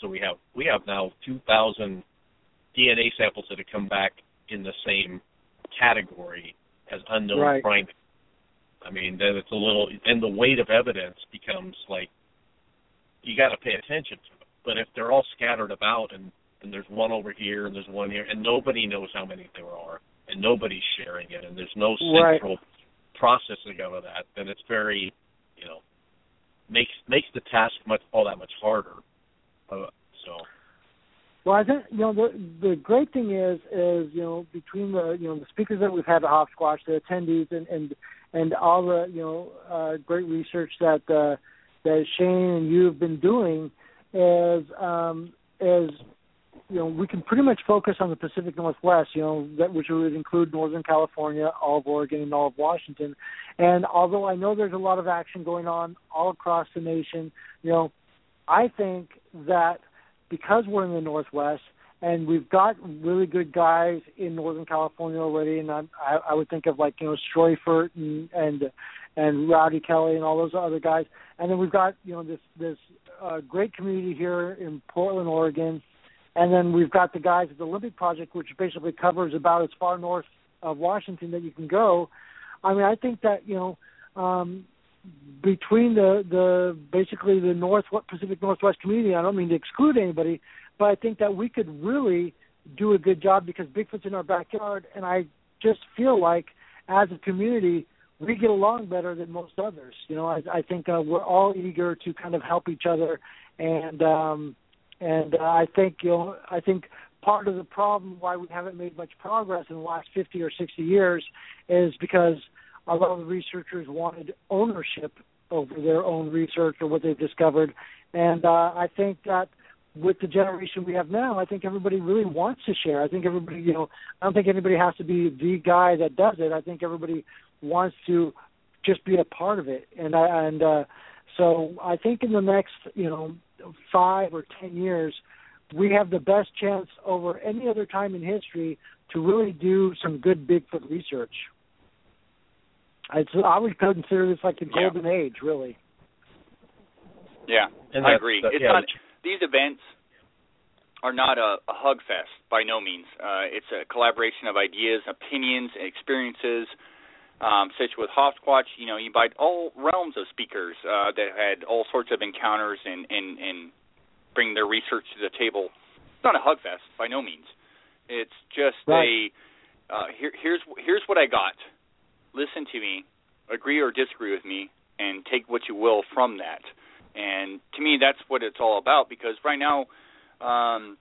[SPEAKER 6] So we have we have now two thousand DNA samples that have come back in the same category as unknown
[SPEAKER 8] Right.
[SPEAKER 6] primate. I mean, then it's a little, and the weight of evidence becomes like you got to pay attention to. But if they're all scattered about and and there's one over here and there's one here and nobody knows how many there are and nobody's sharing it and there's no
[SPEAKER 8] Right.
[SPEAKER 6] central processing of that, then it's very, you know, makes makes the task much all that much harder. Uh, so
[SPEAKER 8] Well, I think you know the the great thing is is you know between the you know the speakers that we've had at Hopsquatch, the attendees, and and and all the you know uh, great research that uh, that Shane and you have been doing is um, is you know we can pretty much focus on the Pacific Northwest, you know that which would include Northern California, all of Oregon, and all of Washington. And although I know there's a lot of action going on all across the nation, you know, I think that because we're in the Northwest and we've got really good guys in Northern California already, and I, I, I would think of like you know Streufert and and and Rowdy Kelly and all those other guys, and then we've got you know this this uh, great community here in Portland, Oregon, and then we've got the guys at the Olympic Project, which basically covers about as far north of Washington that you can go. I mean, I think that you know. Um, between the the basically the North Pacific Northwest community. I don't mean to exclude anybody, but I think that we could really do a good job because Bigfoot's in our backyard, and I just feel like as a community we get along better than most others. You know, I, I think uh, we're all eager to kind of help each other, and um, and uh, I think you know I think part of the problem why we haven't made much progress in the last 50 or 60 years is because a lot of the researchers wanted ownership over their own research or what they've discovered. And uh, I think that with the generation we have now, I think everybody really wants to share. I think everybody, you know, I don't think anybody has to be the guy that does it. I think everybody wants to just be a part of it. And I, and uh, so I think in the next, you know, five or ten years, we have the best chance over any other time in history to really do some good Bigfoot research. It's, I would consider this like the
[SPEAKER 7] Yeah.
[SPEAKER 8] golden age, really.
[SPEAKER 7] Yeah,
[SPEAKER 6] And
[SPEAKER 7] I agree.
[SPEAKER 6] that-
[SPEAKER 7] it's
[SPEAKER 6] yeah,
[SPEAKER 7] not these events are not a, a hug fest by no means. Uh, it's a collaboration of ideas, opinions, and experiences. Um, such with Hopsquatch, you know, you invite all realms of speakers uh, that had all sorts of encounters and, and, and bring their research to the table. It's not a hug fest by no means. It's just
[SPEAKER 8] Right.
[SPEAKER 7] a uh, here, here's here's what I got. Listen to me, agree or disagree with me, and take what you will from that. And to me, that's what it's all about. Because right now, um,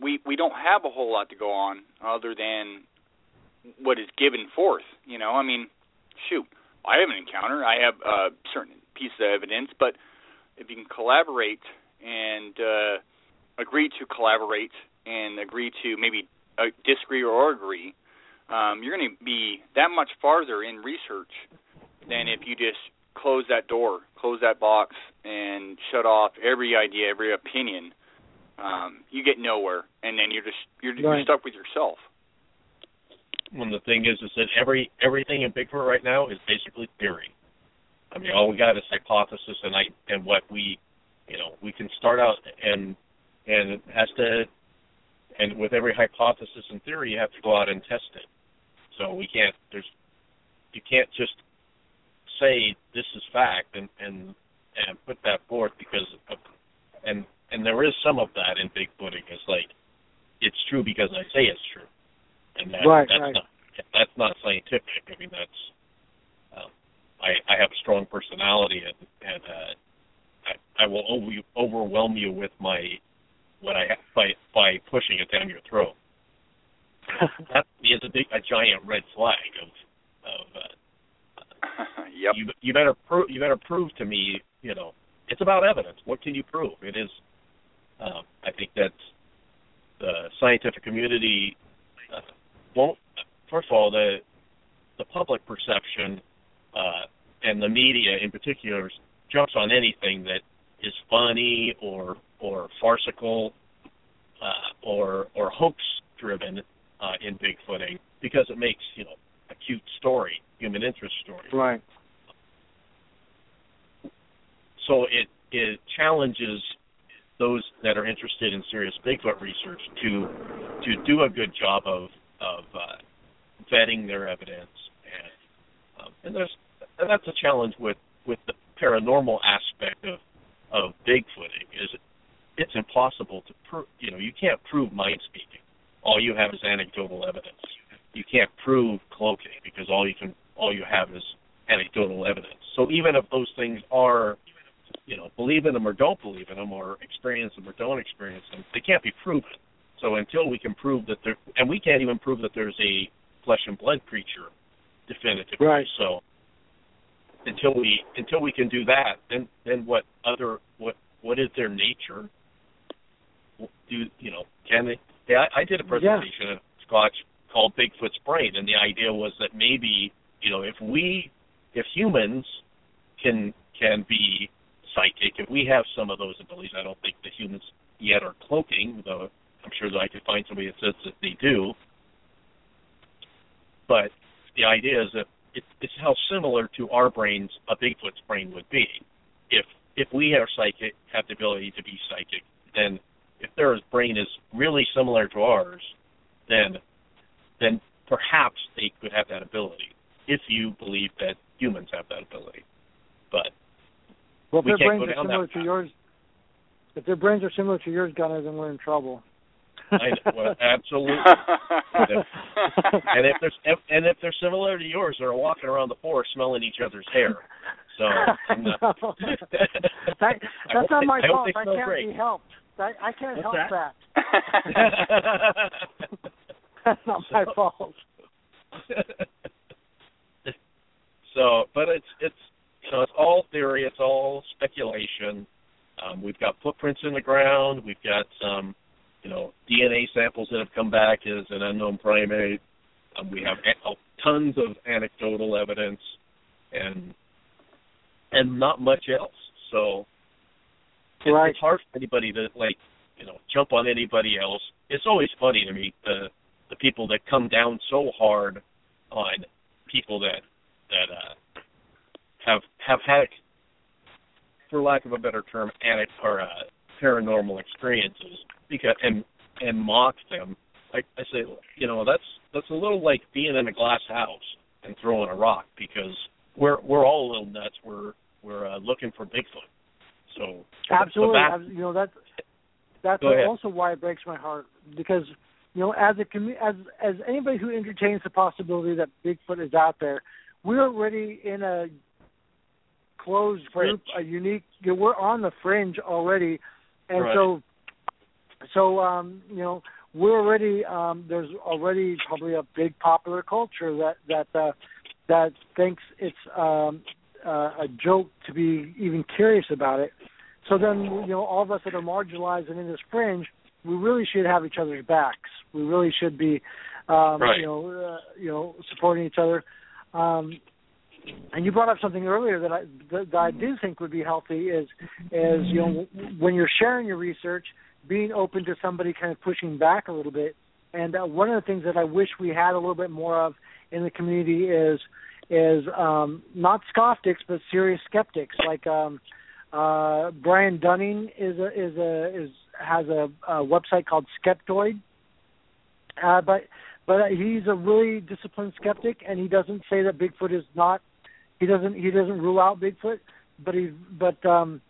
[SPEAKER 7] we we don't have a whole lot to go on other than what is given forth. You know, I mean, shoot, I have an encounter. I have a certain piece of evidence, but if you can collaborate and uh, agree to collaborate and agree to maybe uh, disagree or agree, um, you're going to be that much farther in research than if you just close that door, close that box, and shut off every idea, every opinion. Um, you get nowhere, and then you're just you're, you're stuck with yourself.
[SPEAKER 6] When the thing is is that every everything in Bigfoot right now is basically theory. I mean, all we got is hypothesis and I and what we, you know, we can start out and and it has to, and with every hypothesis and theory, you have to go out and test it. So we can't. There's, you can't just say this is fact and and and put that forth because of, and and there is some of that in Bigfooting. It's like it's true because I say it's true, and that,
[SPEAKER 8] Right,
[SPEAKER 6] that's
[SPEAKER 8] right.
[SPEAKER 6] not that's not scientific. I mean, that's um, I I have a strong personality, and and uh, I I will over, overwhelm you with my what I have by by pushing it down your throat. That is a big a giant red flag of of uh,
[SPEAKER 7] yep.
[SPEAKER 6] you you better prove you better prove to me you know it's about evidence what can you prove it is um, i think that the scientific community uh, won't first of all, the the public perception uh, and the media in particular jumps on anything that is funny or or farcical uh, or or hoax driven uh, in bigfooting because it makes you know a cute story, human interest story.
[SPEAKER 8] Right.
[SPEAKER 6] So it it challenges those that are interested in serious Bigfoot research to to do a good job of of uh, vetting their evidence, and um, and there's and that's a challenge with with the paranormal aspect of of Bigfooting is it's impossible to prove. You know, you can't prove mind speaking. All you have is anecdotal evidence. You can't prove cloaking because all you can all you have is anecdotal evidence. So even if those things are, you know, believe in them or don't believe in them, or experience them or don't experience them, they can't be proven. So until we can prove that there, and we can't even prove that there's a flesh and blood creature definitively.
[SPEAKER 8] Right.
[SPEAKER 6] So until we until we can do that, then then what other what what is their nature? Do you know? Can they? Yeah, I, I did a presentation
[SPEAKER 8] yeah.
[SPEAKER 6] at Scotch called Bigfoot's Brain, and the idea was that maybe you know if we if humans can can be psychic, if we have some of those abilities, I don't think the humans yet are cloaking, though I'm sure that I could find somebody that says that they do. But the idea is that it, it's how similar to our brains a Bigfoot's brain would be. If if we are psychic, have the ability to be psychic, then if their brain is really similar to ours, then then perhaps they could have that ability. If you believe that humans have that ability, but
[SPEAKER 8] well, if
[SPEAKER 6] we
[SPEAKER 8] their
[SPEAKER 6] can't
[SPEAKER 8] brains
[SPEAKER 6] go
[SPEAKER 8] are similar to
[SPEAKER 6] path.
[SPEAKER 8] yours, if their brains are similar to yours, Gunnar, then we're in trouble.
[SPEAKER 6] I, well, absolutely. and if there's if, and if they're similar to yours, they're walking around the forest smelling each other's hair. So
[SPEAKER 8] No. that, that's not my fault. I can't
[SPEAKER 6] great.
[SPEAKER 8] be helped. I, I can't
[SPEAKER 6] What's
[SPEAKER 8] help
[SPEAKER 6] that?
[SPEAKER 8] that. That's not my fault.
[SPEAKER 6] so, but it's it's so it's all theory, it's all speculation. Um, we've got footprints in the ground. We've got some, you know, DNA samples that have come back as an unknown primate. Um, we have tons of anecdotal evidence, and and not much else. So it's,
[SPEAKER 8] Right.
[SPEAKER 6] it's hard for anybody to like, you know, jump on anybody else. It's always funny to me the the people that come down so hard on people that that uh, have have had, for lack of a better term, anic or uh, paranormal experiences because and and mock them. I, I say, you know, that's that's a little like being in a glass house and throwing a rock because we're we're all a little nuts. We're we're uh, looking for Bigfoot. So
[SPEAKER 8] Absolutely.
[SPEAKER 6] vast-
[SPEAKER 8] You know that's that's also why it breaks my heart because you know as a commu- as as anybody who entertains the possibility that Bigfoot is out there, we're already in a closed group,
[SPEAKER 6] Fringe.
[SPEAKER 8] a unique. You know, we're on the fringe already, and
[SPEAKER 6] Right.
[SPEAKER 8] so so um, you know we're already um, there's already probably a big popular culture that that uh, that thinks it's um, uh, a joke to be even curious about it. So then, you know, all of us that are marginalized and in this fringe, we really should have each other's backs. We really should be, um,
[SPEAKER 6] Right.
[SPEAKER 8] you know, uh, you know, supporting each other. Um, and you brought up something earlier that I that, that I do think would be healthy is is you know when you're sharing your research, being open to somebody kind of pushing back a little bit. And uh, one of the things that I wish we had a little bit more of in the community is is um, not skeptics but serious skeptics. Like um, uh, Brian Dunning is a is a is has a, a website called Skeptoid. Uh, but but he's a really disciplined skeptic, and he doesn't say that Bigfoot is not. He doesn't he doesn't rule out Bigfoot, but he but um,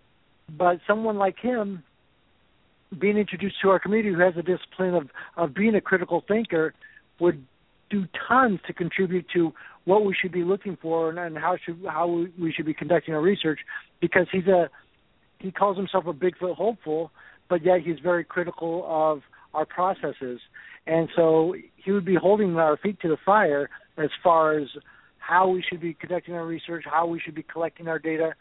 [SPEAKER 8] but someone like him being introduced to our community who has a discipline of of being a critical thinker would do tons to contribute to what we should be looking for and, and how should how we, should be conducting our research because he's a he calls himself a Bigfoot hopeful, but yet he's very critical of our processes, and so he would be holding our feet to the fire as far as how we should be conducting our research, how we should be collecting our data,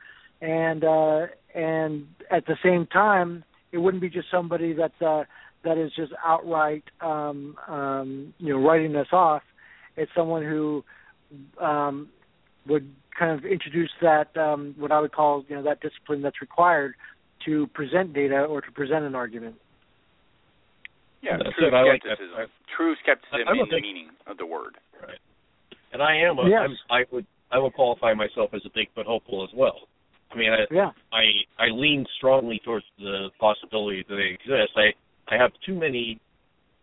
[SPEAKER 8] and uh, and at the same time, it wouldn't be just somebody that uh, that is just outright um, um, you know writing us off. it's someone who um, would kind of introduce that um, what I would call you know that discipline that's required to present data or to present an argument.
[SPEAKER 7] Yeah,
[SPEAKER 6] That's
[SPEAKER 7] true
[SPEAKER 6] it. I like that.
[SPEAKER 7] skepticism.
[SPEAKER 6] I-
[SPEAKER 7] true skepticism
[SPEAKER 6] I'm a
[SPEAKER 7] in the meaning of the word.
[SPEAKER 6] And I am a,
[SPEAKER 8] Yes.
[SPEAKER 6] I'm, I would I would qualify myself as a Bigfoot hopeful as well. I mean, I,
[SPEAKER 8] Yeah.
[SPEAKER 6] I I lean strongly towards the possibility that they exist. I I have too many.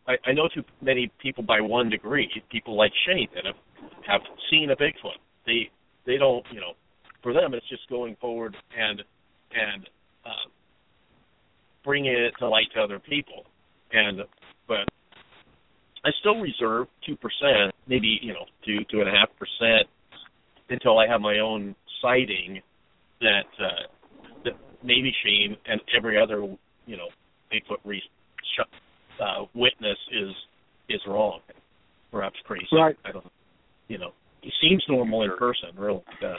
[SPEAKER 6] I, I know too many people by one degree. People like Shane that have have seen a Bigfoot. They they don't you know. For them, it's just going forward and and uh, bringing it to light to other people. And but I still reserve two percent, maybe you know two two and a half percent, until I have my own sighting that uh, that maybe Shane and every other you know Bigfoot re- sh- uh, witness is is wrong, perhaps crazy.
[SPEAKER 8] Right.
[SPEAKER 6] I don't. Know. You know, he seems normal in person, really does.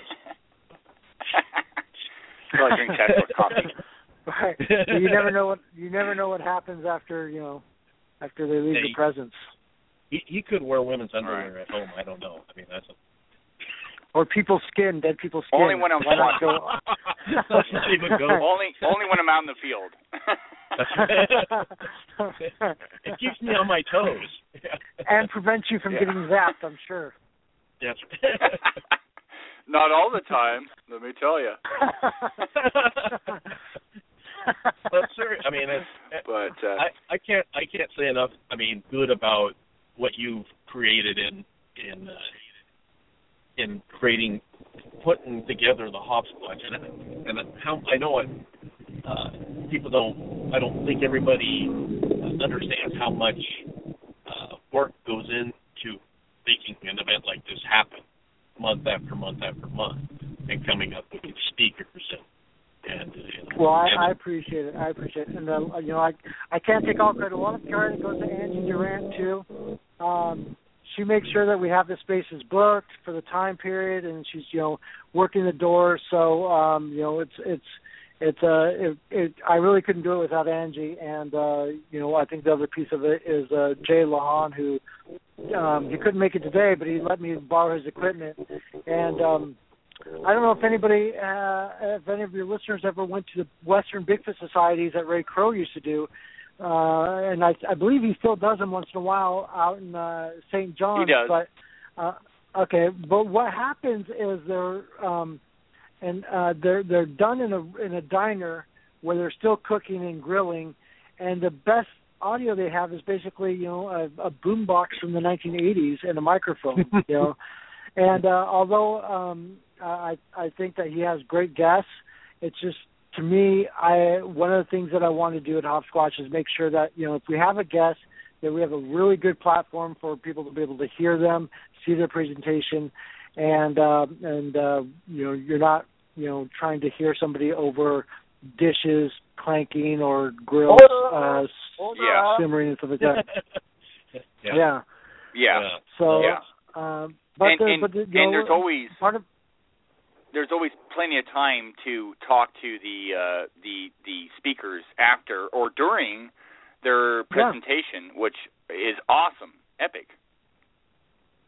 [SPEAKER 7] Till I drink Tesla coffee.
[SPEAKER 8] Right. You never know what you never know what happens after you know after they leave
[SPEAKER 6] Hey.
[SPEAKER 8] the presence.
[SPEAKER 6] He he could wear women's underwear at home. I don't know. I mean, that's a
[SPEAKER 8] Or people's skin, dead people's skin.
[SPEAKER 7] Only when I'm
[SPEAKER 8] Why not go?
[SPEAKER 6] Let's not even go.
[SPEAKER 7] only only when I'm out in the field.
[SPEAKER 6] it keeps me on my toes.
[SPEAKER 8] and prevents you from
[SPEAKER 7] Yeah.
[SPEAKER 8] getting zapped, I'm sure.
[SPEAKER 6] Yes.
[SPEAKER 7] Not all the time, let me tell you.
[SPEAKER 6] but sir, I mean, it's,
[SPEAKER 7] But uh,
[SPEAKER 6] I I can't I can't say enough. I mean, good about what you've created in in uh, in creating putting together the HopsSquatch and and how I know it. Uh, people don't. I don't think everybody understands how much uh, work goes into making an event like this happen, month after month after month, and coming up with speakers and and.
[SPEAKER 8] Well, I, I appreciate it. I appreciate it. And uh, you know, I I can't take all credit. A lot of credit goes to Angie Durant too. Um, she makes sure that we have the spaces booked for the time period, and she's you know working the door. So um, you know, it's it's it's uh it, it I really couldn't do it without Angie. And uh, you know, I think the other piece of it is uh, Jay Lahan, who um, he couldn't make it today, but he let me borrow his equipment. And um, I don't know if anybody, uh, if any of your listeners ever went to the Western Bigfoot societies that Ray Crowe used to do, uh, and I, I believe he still does them once in a while out in uh, St. John's.
[SPEAKER 7] He does.
[SPEAKER 8] But uh, okay, but what happens is they're um, and uh, they're they're done in a in a diner where they're still cooking and grilling, and the best audio they have is basically you know a, a boom box from the 1980s and a microphone, you know. And uh, although um, I I think that he has great guests, it's just to me I one of the things that I want to do at Hopsquatch is make sure that you know if we have a guest that we have a really good platform for people to be able to hear them, see their presentation, and uh, and uh, you know you're not you know trying to hear somebody over dishes clanking or grills uh,
[SPEAKER 7] Yeah.
[SPEAKER 8] simmering and stuff like that.
[SPEAKER 6] yeah.
[SPEAKER 8] yeah.
[SPEAKER 7] yeah.
[SPEAKER 8] So,
[SPEAKER 7] Yeah.
[SPEAKER 8] um, but
[SPEAKER 7] and
[SPEAKER 8] the,
[SPEAKER 7] and,
[SPEAKER 8] but the, you
[SPEAKER 7] and
[SPEAKER 8] know,
[SPEAKER 7] there's always
[SPEAKER 8] part of
[SPEAKER 7] there's always plenty of time to talk to the uh, the the speakers after or during their presentation, which is awesome, epic.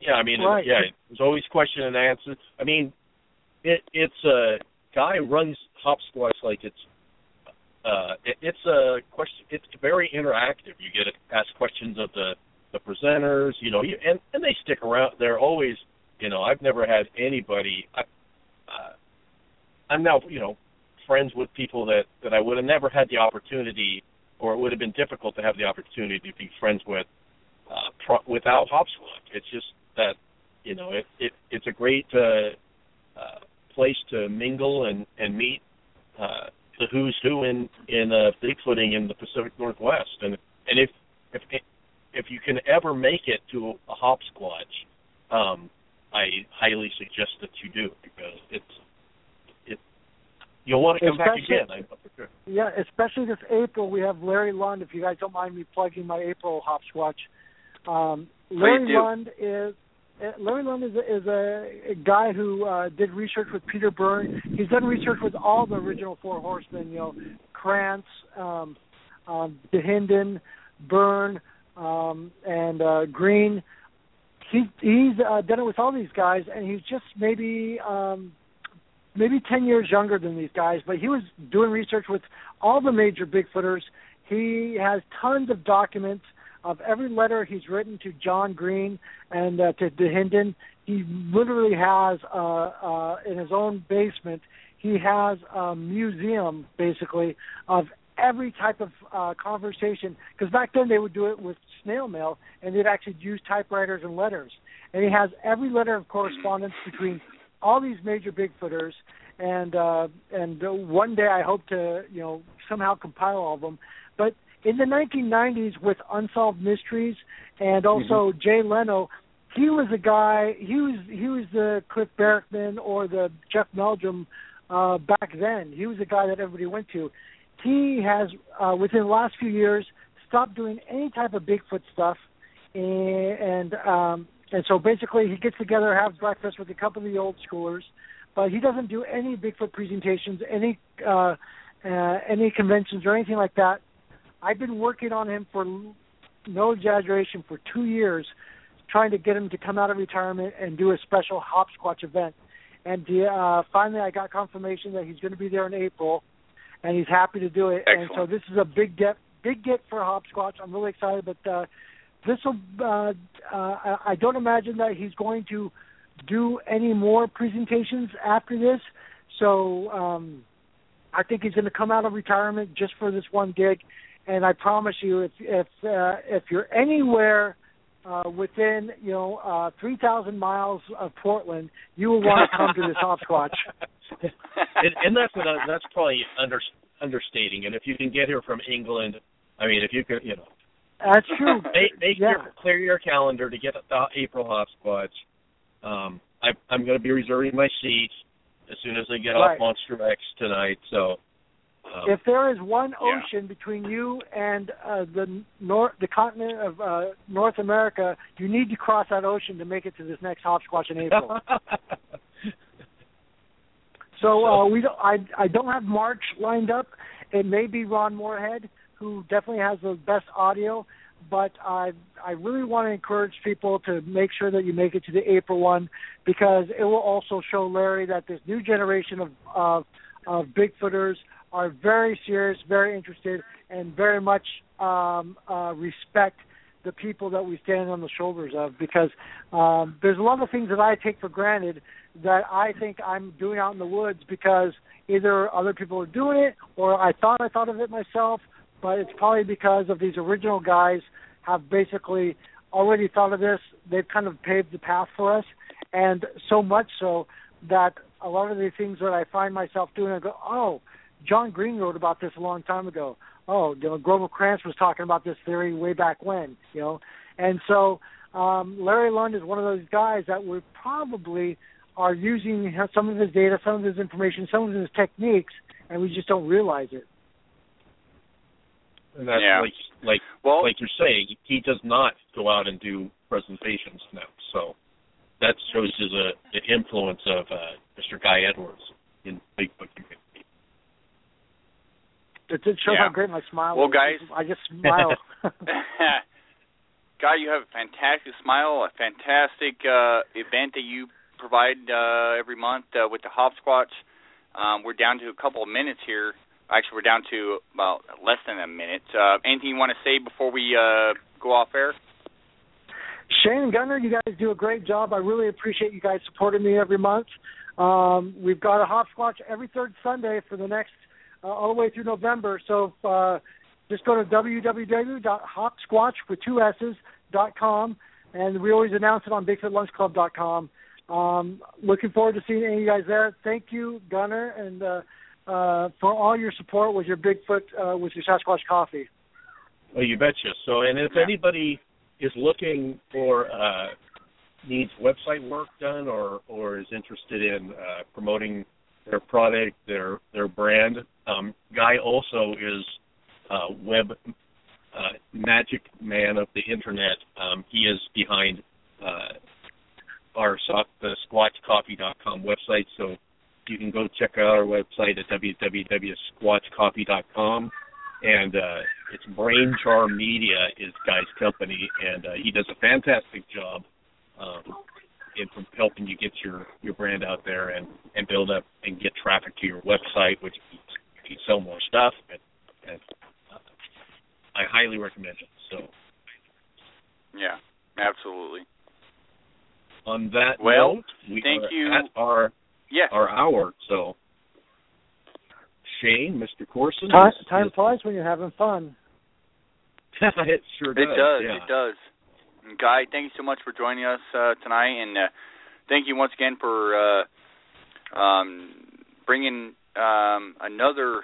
[SPEAKER 6] Yeah, I mean,
[SPEAKER 8] Right.
[SPEAKER 6] yeah, there's always question and answer. I mean, it it's a guy runs hopsquatch like it's uh it, it's a question. It's very interactive. You get to ask questions of the the presenters, you know, you, and and they stick around. They're always, you know, I've never had anybody. I, uh, I'm now, you know, friends with people that that I would have never had the opportunity, or it would have been difficult to have the opportunity to be friends with uh, pro- without hopsquatch. It's just that you know it, it it's a great uh, uh, place to mingle and and meet uh, the who's who in in uh, bigfooting in the Pacific Northwest. And and if if if you can ever make it to a hopsquatch, um, I highly suggest that you do because it's it you'll want to come back again. I know for sure.
[SPEAKER 8] yeah, especially this April we have Larry Lund. If you guys don't mind me plugging my April hopsquatch, um, Larry
[SPEAKER 7] do.
[SPEAKER 8] Lund is. uh, Larry Lund is a, is a, a guy who uh, did research with Peter Byrne. He's done research with all the original Four Horsemen. You know, Krantz, um, um, Dahinden, Byrne, um, and uh, Green. he he's uh, done it with all these guys, and he's just maybe um, maybe ten years younger than these guys. But he was doing research with all the major Bigfooters. He has tons of documents of every letter he's written to John Green and uh, to Dahinden. He literally has uh, uh, in his own basement. He has a museum basically of every type of uh, conversation because back then they would do it with snail mail and they'd actually use typewriters and letters. And he has every letter of correspondence between all these major Bigfooters. And uh, and uh, one day I hope to you know somehow compile all of them. But in the 1990s with Unsolved Mysteries and also mm-hmm. Jay Leno, he was a guy. He was he was the Cliff Barackman or the Jeff Meldrum uh, back then. He was a guy that everybody went to. He has uh, within the last few years stopped doing any type of Bigfoot stuff, and um, and so basically he gets together, has breakfast with a couple of the old schoolers, but he doesn't do any Bigfoot presentations, any uh, uh, any conventions or anything like that. I've been working on him for no exaggeration for two years, trying to get him to come out of retirement and do a special hopsquatch event. And uh, finally, I got confirmation that he's going to be there in April, and he's happy to do it.
[SPEAKER 7] Excellent.
[SPEAKER 8] And so this is a big get, big get for hopsquatch. I'm really excited, but uh, this will. Uh, uh, I don't imagine that he's going to do any more presentations after this. So um, I think he's going to come out of retirement just for this one gig and I promise you, if if uh, if you're anywhere uh, within you know uh, three thousand miles of Portland, you will want to come to this hopsquatch.
[SPEAKER 6] and, and that's what, that's probably under, understating. And if you can get here from England, I mean, if you could, you know,
[SPEAKER 8] that's true.
[SPEAKER 6] Make, make
[SPEAKER 8] yeah.
[SPEAKER 6] your, clear your calendar to get the April hopsquatch. Um, I, I'm going to be reserving my seat as soon as I get
[SPEAKER 8] right.
[SPEAKER 6] off Monster X tonight. So um,
[SPEAKER 8] if there is one
[SPEAKER 7] yeah.
[SPEAKER 8] ocean between you and uh, the north, the continent of uh, North America, you need to cross that ocean to make it to this next hopsquatch in April. so uh, we don't, I I don't have March lined up. It may be Ron Morehead, who definitely has the best audio. But I I really want to encourage people to make sure that you make it to the April one because it will also show Larry that this new generation of of, of Bigfooters are very serious, very interested, and very much um, uh, respect the people that we stand on the shoulders of because um, there's a lot of things that I take for granted that I think I'm doing out in the woods because either other people are doing it or I thought I thought of it myself, but it's probably because of these original guys have basically already thought of this. They've kind of paved the path for us, and so much so that a lot of the things that I find myself doing, I go, oh, John Green wrote about this a long time ago. Oh, you know, Grover Krantz was talking about this theory way back when, you know. And so um, Larry Lund is one of those guys that would probably are using some of his data, some of his information, some of his techniques, and we just don't realize it.
[SPEAKER 6] And that's
[SPEAKER 7] Yeah.
[SPEAKER 6] like like
[SPEAKER 7] Well-
[SPEAKER 6] like you're saying, he does not go out and do presentations now. So that shows you the, the influence of uh, Mr. Guy Edwards in Bigfoot community.
[SPEAKER 8] It, it shows
[SPEAKER 7] Yeah.
[SPEAKER 8] how great my smile
[SPEAKER 7] Well,
[SPEAKER 8] is.
[SPEAKER 7] guys-
[SPEAKER 8] I just smile.
[SPEAKER 7] Guy, you have a fantastic smile, a fantastic uh, event that you provide uh, every month uh, with the Hopsquatch. Um, we're down to a couple of minutes here. Actually, we're down to about less than a minute. Uh, anything you want to say before we uh, go off air?
[SPEAKER 8] Shane and Gunnar, you guys do a great job. I really appreciate you guys supporting me every month. Um, we've got a hopsquatch every third Sunday for the next uh, all the way through November. So uh, just go to www.hopsquatch with two s's dot com, and we always announce it on BigfootLunchClub.com. Um, looking forward to seeing any of you guys there. Thank you, Gunnar, and uh, uh, for all your support with your Bigfoot uh, with your Sasquatch coffee.
[SPEAKER 6] Well, you betcha. So, and if anybody is looking for uh, needs website work done or or is interested in uh, promoting their product, their their brand, um, Guy also is uh, web uh, magic man of the internet. Um, he is behind uh, our soft, the squatchcoffee.com website, so you can go check out our website at www.squatchcoffee.com and uh, it's Brain Charm Media is Guy's company, and uh, he does a fantastic job um, from helping you get your your brand out there and and build up and get traffic to your website, which you sell more stuff, and, and uh, I highly recommend it. So
[SPEAKER 7] Yeah, absolutely.
[SPEAKER 6] on that
[SPEAKER 7] Well,
[SPEAKER 6] note, we
[SPEAKER 7] thank you.
[SPEAKER 6] at our
[SPEAKER 7] Yeah.
[SPEAKER 6] our hour. So Shane, Mr. Corson,
[SPEAKER 8] Time, time
[SPEAKER 6] is-
[SPEAKER 8] flies when you're having fun.
[SPEAKER 6] it sure does.
[SPEAKER 7] It does.
[SPEAKER 6] yeah.
[SPEAKER 7] It does. And Guy, thank you so much for joining us uh, tonight, and uh, thank you once again for uh, um, bringing um, another.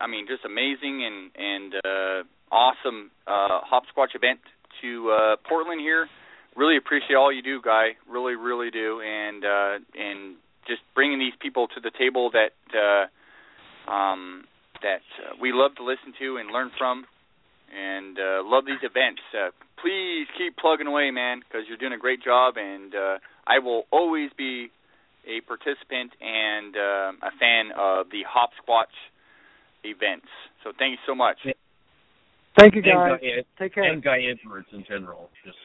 [SPEAKER 7] I mean, just amazing and and uh, awesome uh, HopsSquatch event to uh, Portland here. Really appreciate all you do, Guy. Really, really do, and uh, and just bringing these people to the table that uh, um, that uh, we love to listen to and learn from and uh, love these events. Uh, please keep plugging away, man, because you're doing a great job, and uh, I will always be a participant and um a fan of the HopsSquatch events. So thank you so much.
[SPEAKER 8] Thank you,
[SPEAKER 6] And
[SPEAKER 8] guys.
[SPEAKER 6] Guy,
[SPEAKER 8] Take care.
[SPEAKER 6] and Guy Edwards in general. Just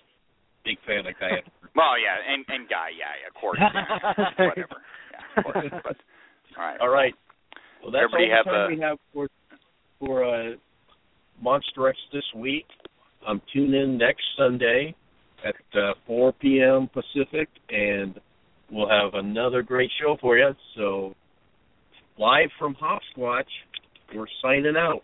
[SPEAKER 6] big fan of Guy
[SPEAKER 7] Well, yeah, and and Guy, yeah, yeah, of course, yeah, whatever, yeah, of course. But, all right,
[SPEAKER 6] All right. Well, that's
[SPEAKER 7] Everybody
[SPEAKER 6] all
[SPEAKER 7] have
[SPEAKER 6] the time
[SPEAKER 7] a-
[SPEAKER 6] we have for for uh, Monster X this week. Um, tune in next Sunday at uh, 4 p.m. Pacific, and we'll have another great show for you. So, live from HopsSquatch, we're signing out.